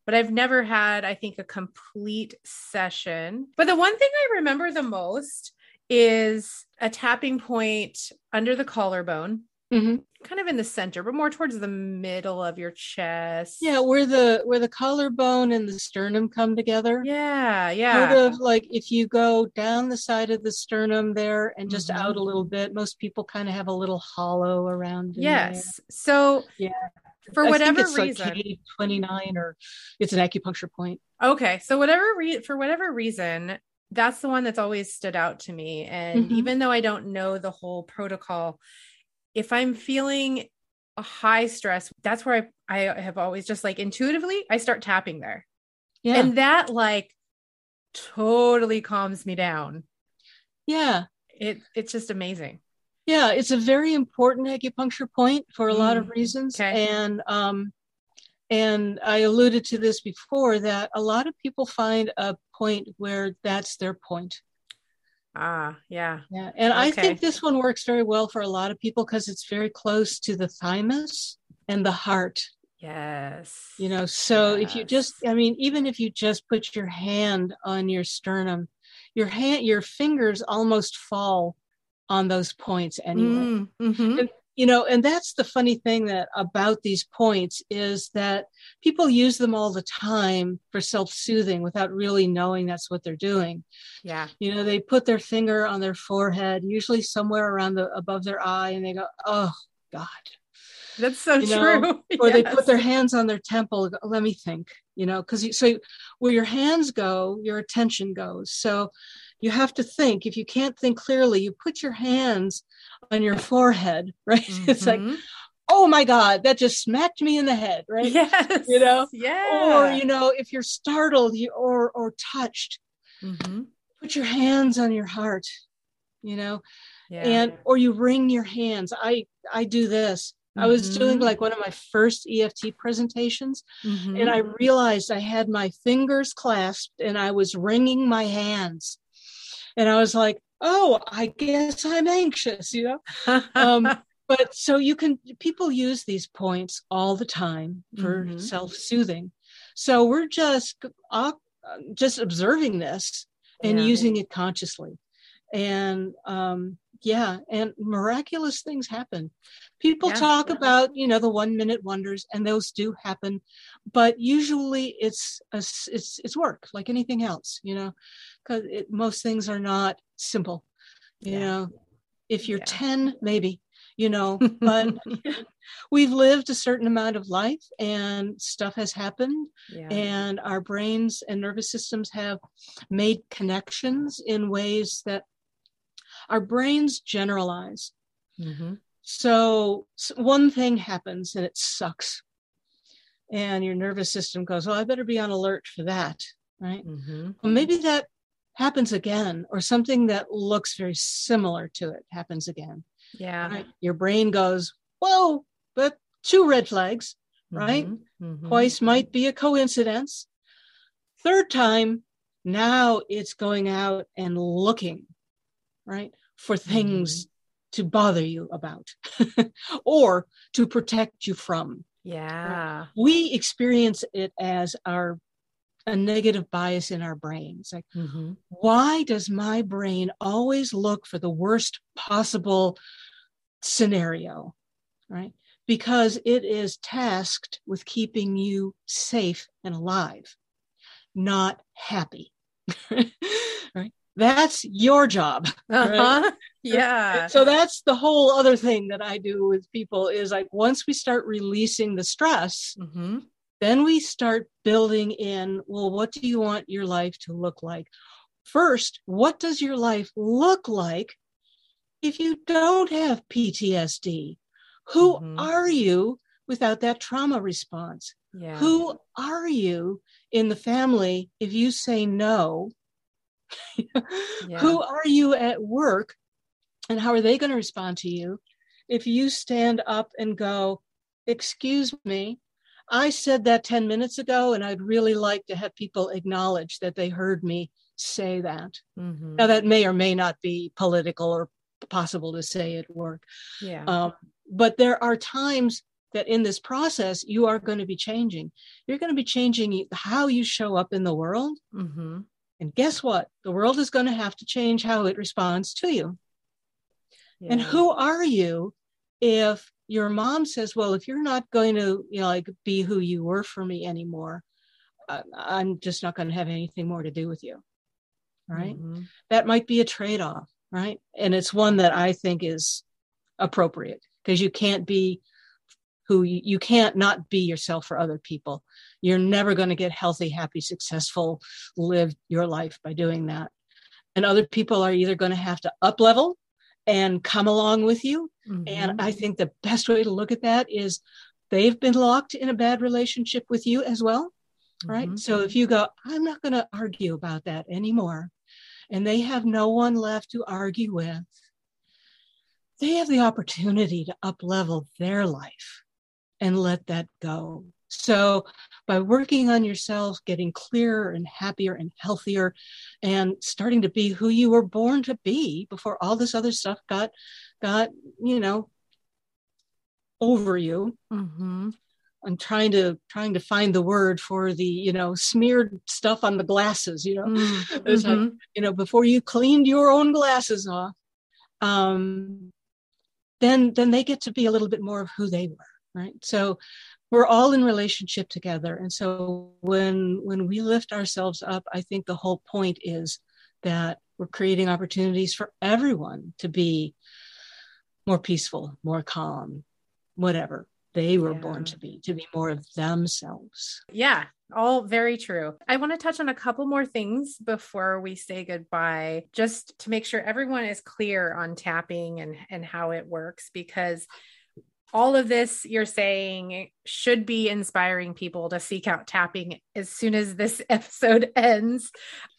but I've never had, I think, a complete session. But the one thing I remember the most is a tapping point under the collarbone mm-hmm. kind of in the center, but more towards the middle of your chest. Yeah, where the where the collarbone and the sternum come together. Yeah, yeah. Sort of like if you go down the side of the sternum there and just mm-hmm. out a little bit, most people kind of have a little hollow around. Yes. There. So yeah. For whatever reason, like 29 or it's an acupuncture point. Okay. So whatever re- for whatever reason, that's the one that's always stood out to me. And mm-hmm. even though I don't know the whole protocol, if I'm feeling a high stress, that's where I, I have always just like intuitively, I start tapping there. Yeah. And that like totally calms me down. Yeah. It it's just amazing. Yeah, it's a very important acupuncture point for a mm. lot of mm, reasons. Okay. And um and I alluded to this before that a lot of people find a point where that's their point. Ah, yeah. Yeah. And okay. I think this one works very well for a lot of people because it's very close to the thymus and the heart. Yes. You know, so yes. if you just, I mean, even if you just put your hand on your sternum, your hand, your fingers almost fall on those points anyway. Mm, mm-hmm. You know and that's the funny thing that about these points is that people use them all the time for self-soothing without really knowing that's what they're doing. Yeah. You know they put their finger on their forehead usually somewhere around the above their eye and they go oh god. That's so you true. know? (laughs) or yes. they put their hands on their temple let me think you know because so where your hands go your attention goes. So you have to think. If you can't think clearly you put your hands on your forehead, (laughs) right? Mm-hmm. It's like, mm-hmm. oh my God, that just smacked me in the head, right? (laughs) Yes. You know? Yeah. Or, you know, if you're startled or or touched, mm-hmm. put your hands on your heart, you know, yeah. and or you wring your hands. I I do this. Mm-hmm. I was doing mm-hmm. like one of my first EFT presentations, mm-hmm. and I realized I had my fingers clasped and I was wringing my hands. And I was like, oh, I guess I'm anxious, you know? (laughs) um, but so you can people use these points all the time for Mhm. self-soothing so we're just uh, just observing this and Yeah. using it consciously and um yeah and miraculous things happen people Yeah. talk about you know the one minute wonders and those do happen but usually it's a it's it's work like anything else you know because most things are not simple you Yeah. know if you're Yeah. 10 maybe you know (laughs) but we've lived a certain amount of life and stuff has happened yeah. and our brains and nervous systems have made connections in ways that our brains generalize Mhm. so s- one thing happens and it sucks and your nervous system goes oh i better be on alert for that right Mhm. well, maybe that happens again or something that looks very similar to it happens again Yeah. right your brain goes whoa but two red flags right? Mhm. Mhm. twice might be a coincidence. Third time, now it's going out and looking, right, for things to bother you about (laughs) or to protect you from. Yeah. We experience it as our a negative bias in our brains. Like, Mhm. why does my brain always look for the worst possible scenario? Right? Because it is tasked with keeping you safe and alive, not happy. (laughs) right? That's your job. Uh-huh. (laughs) Yeah. So that's the whole other thing that I do with people is like once we start releasing the stress, Mhm. then we start building in well what do you want your life to look like first what does your life look like if you don't have ptsd who Mhm. are you without that trauma response Yeah. who are you in the family if you say no (laughs) Yeah. who are you at work and how are they going to respond to you if you stand up and go excuse me i said that 10 minutes ago and i'd really like to have people acknowledge that they heard me say that Mhm. now that may or may not be political or possible to say at work Yeah. um, but there are times that in this process you are going to be changing you're going to be changing how you show up in the world Mhm. And guess what the world is going to have to change how it responds to you and who are you if your mom says, "Well, if you're not going to, you know, like be who you were for me anymore, I'm just not going to have anything more to do with you." Right? Mhm. That might be a trade-off, right? And it's one that I think is appropriate because you can't be who you, you can't not be yourself for other people. You're never going to get healthy, happy, successful, live your life by doing that. And other people are either going to have to up level and come along with you Mhm. and I think the best way to look at that is they've been locked in a bad relationship with you as well, right? Mhm. So if you go, I'm not going to argue about that anymore, and they have no one left to argue with, they have the opportunity to up level their life and let that go. So by working on yourself, getting clearer and happier and healthier, and starting to be who you were born to be before all this other stuff got got you know over you Mhm. i'm trying to trying to find the word for the you know smeared stuff on the glasses you know Mhm. (laughs) It's like, you know before you cleaned your own glasses off um then then they get to be a little bit more of who they were right so we're all in relationship together. And so when when we lift ourselves up i think the whole point is that we're creating opportunities for everyone to be more peaceful more calm whatever they were born to be to be more of themselves. Yeah, all very true. I want to touch on a couple more things before we say goodbye, just to make sure everyone is clear on tapping and, and how it works, because all of this you're saying should be inspiring people to seek out tapping as soon as this (laughs) episode ends.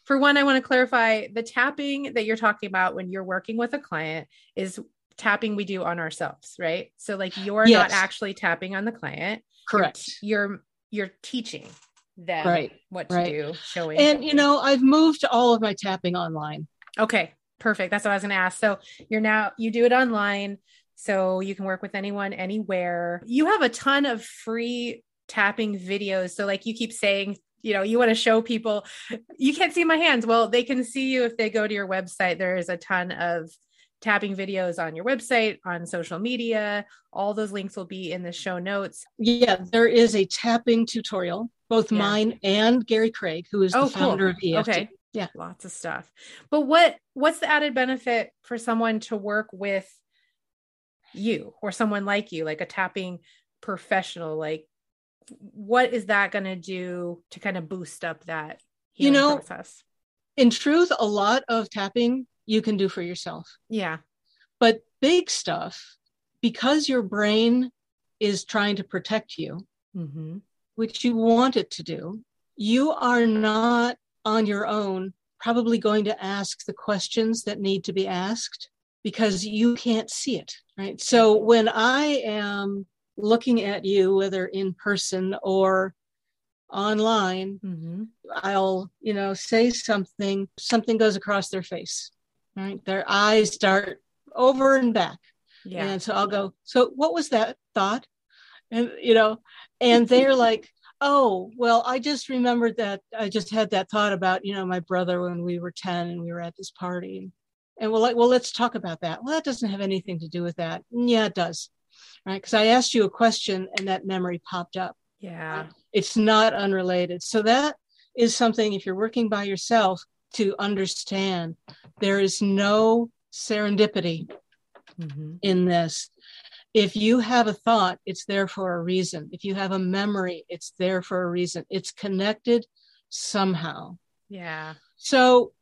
For one, I want to clarify the tapping that you're talking about when you're working with a client is tapping we do on ourselves, right? So like you're not actually tapping on the client. Correct. you're you're teaching them Right, what to right. do showing and you know i've moved all of my tapping online. Okay perfect. That's what i was going to ask. So you're now you do it online So you can work with anyone, anywhere. You have a ton of free tapping videos. So, like you keep saying, you know, you want to show people, you can't see my hands. Well, they can see you if they go to your website. There is a ton of tapping videos on your website, on social media. All those links will be in the show notes. Yeah, there is a tapping tutorial, both yeah. mine and Gary Craig, who is oh, the founder cool. of EFT. Okay. Yeah. Lots of stuff. But what what's the added benefit for someone to work with you or someone like you, like a tapping professional? Like what is that going to do to kind of boost up that you know process? In truth, a lot of tapping you can do for yourself. Yeah. But big stuff, because your brain is trying to protect you, mm-hmm. which you want it to do, you are not on your own probably going to ask the questions that need to be asked because you can't see it, right? So when I am looking at you, whether in person or online, mm-hmm. I'll, you know, say something, something goes across their face, right? Their eyes start over and back. Yeah. And so I'll go, so what was that thought? And, you know, and they're (laughs) like, oh well i just remembered that i just had that thought about you know my brother when we were 10 and we were at this party and we're like well let's talk about that well that doesn't have anything to do with that yeah it does right because i asked you a question and that memory popped up yeah it's not unrelated so that is something if you're working by yourself to understand there is no serendipity mm-hmm. in this if you have a thought, it's there for a reason. If you have a memory, it's there for a reason. It's connected somehow. Yeah. So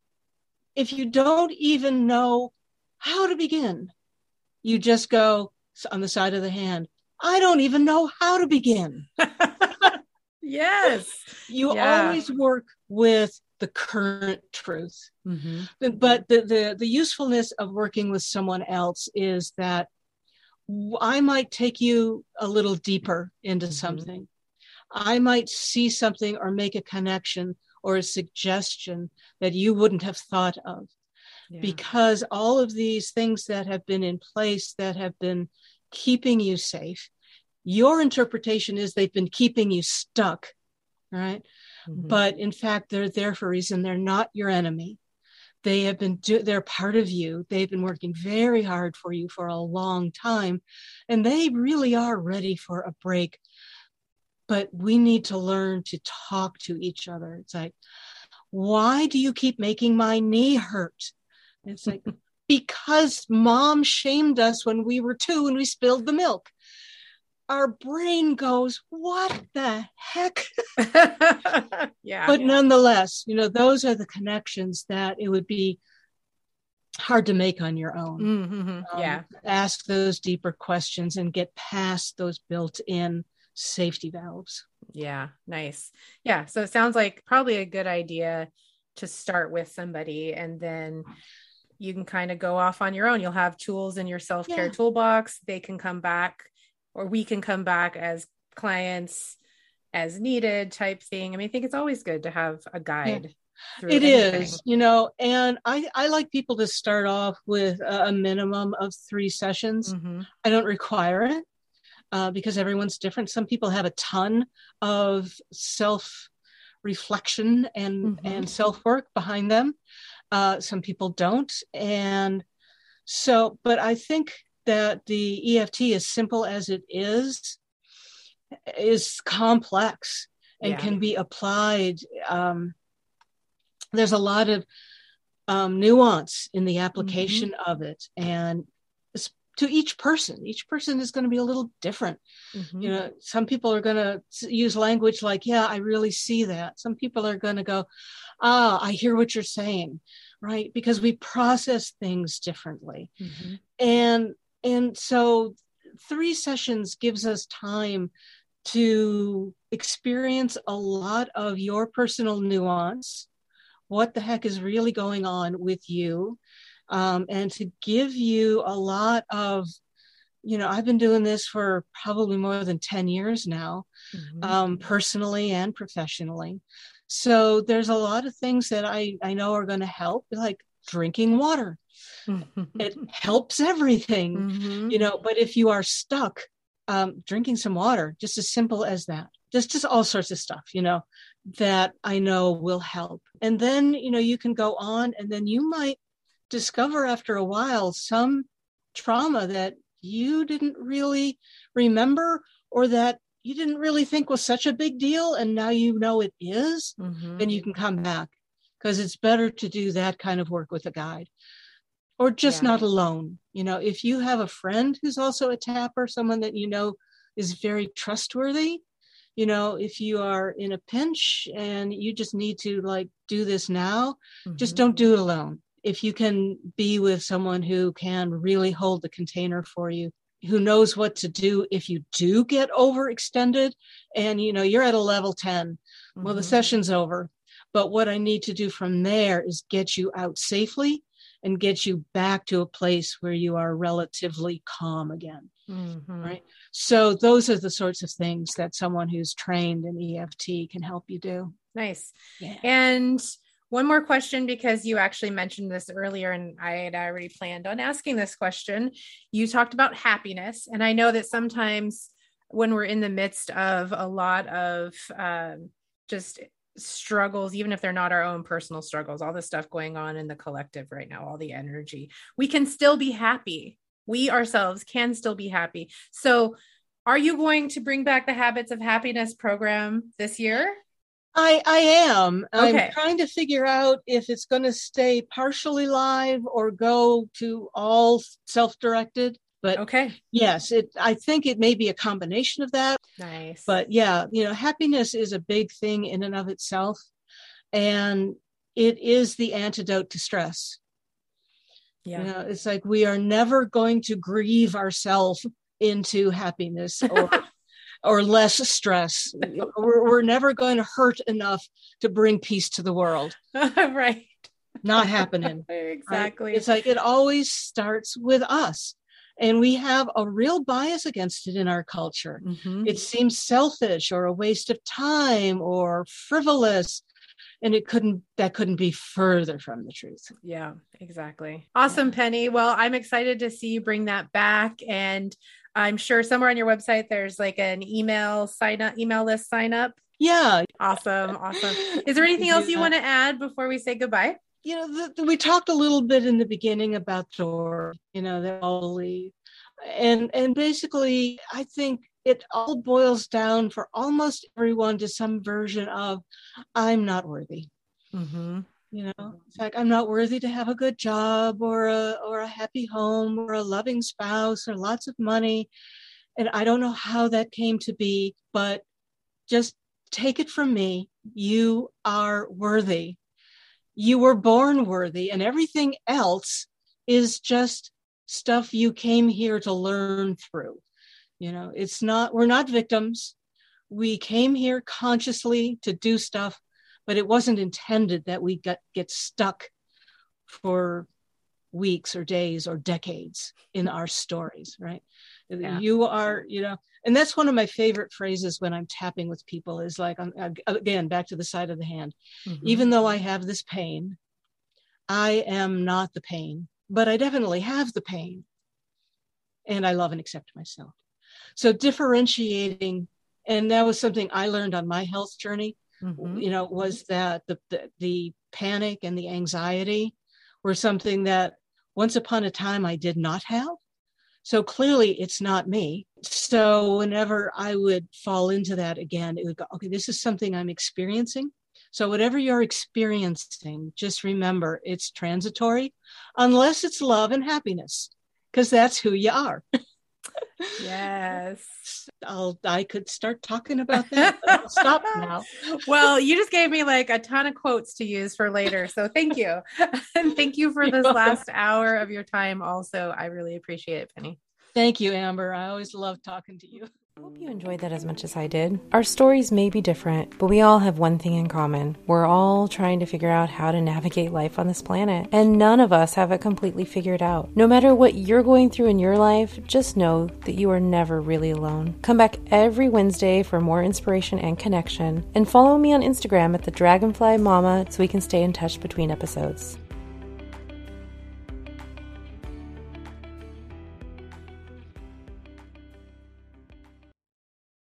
if you don't even know how to begin, you just go on the side of the hand. I don't even know how to begin. (laughs) yes. You yeah. always work with the current truth. Mm-hmm. But the, the the usefulness of working with someone else is that I might take you a little deeper into mm-hmm. something. I might see something or make a connection or a suggestion that you wouldn't have thought of. Yeah. Because all of these things that have been in place that have been keeping you safe, your interpretation is they've been keeping you stuck, right? Mm-hmm. But in fact, they're there for a reason. They're not your enemy. They have been, do, they're part of you. They've been working very hard for you for a long time, and they really are ready for a break. But we need to learn to talk to each other. It's like, why do you keep making my knee hurt? It's like, (laughs) because mom shamed us when we were two and we spilled the milk our brain goes, what the heck? (laughs) yeah. But yeah. nonetheless, you know, those are the connections that it would be hard to make on your own. Mm-hmm. Um, yeah. Ask those deeper questions and get past those built in safety valves. Yeah. Nice. Yeah. So it sounds like probably a good idea to start with somebody and then you can kind of go off on your own. You'll have tools in your self care yeah. toolbox. They can come back or we can come back as clients as needed type thing. I mean, I think it's always good to have a guide. Yeah. It anything. is, you know, and I, I like people to start off with a, minimum of three sessions. Mm-hmm. I don't require it uh, because everyone's different. Some people have a ton of self reflection and mm-hmm. and self work behind them. Uh, some people don't, and so. But I think that the EFT, as simple as it is, is complex and yeah. can be applied. Um, there's a lot of um, nuance in the application mm-hmm. of it, and to each person, each person is going to be a little different. Mm-hmm. You know, some people are going to use language like, "Yeah, I really see that." Some people are going to go, "Ah, I hear what you're saying." Right, because we process things differently. Mm-hmm. And and so three sessions gives us time to experience a lot of your personal nuance what the heck is really going on with you um, and to give you a lot of you know i've been doing this for probably more than 10 years now mm-hmm. um, personally and professionally so there's a lot of things that i i know are going to help like drinking water. it (laughs) helps everything, Mhm. you know. But if you are stuck, um, drinking some water, just as simple as that, just just all sorts of stuff, you know, that I know will help. And then you know you can go on, and then you might discover after a while some trauma that you didn't really remember or that you didn't really think was such a big deal and now you know it is Mhm. then you can come back because it's better to do that kind of work with a guide or just Yeah. not alone you know if you have a friend who's also a tapper someone that you know is very trustworthy you know if you are in a pinch and you just need to like do this now just Mhm. don't do it alone if you can be with someone who can really hold the container for you who knows what to do if you do get overextended and you know you're at a level 10 well the Mhm. session's over but what i need to do from there is get you out safely and get you back to a place where you are relatively calm again Mhm. right so those are the sorts of things that someone who's trained in eft can help you do Nice. yeah And one more question because you actually mentioned this earlier, and I had already planned on asking this question. You talked about happiness, and I know that sometimes when we're in the midst of a lot of um, just struggles, even if they're not our own personal struggles, all the stuff going on in the collective right now, all the energy, we can still be happy. We ourselves can still be happy. So, are you going to bring back the Habits of Happiness program this year? I I am. Okay. I'm trying to figure out if it's going to stay partially live or go to all self-directed. But Okay. yes, it. I think it may be a combination of that. Nice. But yeah, you know, happiness is a big thing in and of itself, and it is the antidote to stress. yeah. You know, it's like we are never going to grieve ourselves into happiness or (laughs) or less stress. We're, we're never going to hurt enough to bring peace to the world. (laughs) right. Not happening. (laughs) right? Exactly. It's like it always starts with us. And we have a real bias against it in our culture. Mhm. It seems selfish or a waste of time or frivolous. And it couldn't, that couldn't be further from the truth. yeah, exactly. Awesome, Penny. Well, I'm excited to see you bring that back. And I'm sure somewhere on your website there's like an email sign up, email list sign up. Yeah. Awesome. Awesome. (laughs) Is there anything else you want to add before we say goodbye? you know, the, the- we talked a little bit in the beginning about door, you know, they all leave. And and basically I think it all boils down for almost everyone to some version of I'm not worthy. Mm-hmm. You know, mm-hmm. it's like I'm not worthy to have a good job or a or a happy home or a loving spouse or lots of money. And I don't know how that came to be, but just take it from me. You are worthy. You were born worthy, and everything else is just stuff you came here to learn through. You know, it's not, we're not victims. We came here consciously to do stuff, but it wasn't intended that we got, get stuck for weeks or days or decades in our stories, right? Yeah. You are, you know, and that's one of my favorite phrases when I'm tapping with people is like, again, back to the side of the hand. Mm-hmm. Even though I have this pain, I am not the pain, but I definitely have the pain. And I love and accept myself. So differentiating, and that was something I learned on my health journey, Mhm. you know, was that the, the, the panic and the anxiety were something that once upon a time I did not have. So clearly it's not me. So whenever I would fall into that again, it would go, okay, this is something I'm experiencing. So whatever you're experiencing, just remember it's transitory unless it's love and happiness, because that's who you are. (laughs) Yes. I'll, I could start talking (laughs) about that, stop now. (laughs) well, you just gave me like a ton of quotes to use for later. So thank you. (laughs) and thank you for this last hour of your time. Also, I really appreciate it, Penny. Thank you, Amber. I always love talking to you. I hope you enjoyed that as much as I did. Our stories may be different, but we all have one thing in common. We're all trying to figure out how to navigate life on this planet, and none of us have it completely figured out. No matter what you're going through in your life, just know that you are never really alone. Come back every Wednesday for more inspiration and connection, and follow me on Instagram at the Dragonfly Mama so we can stay in touch between episodes.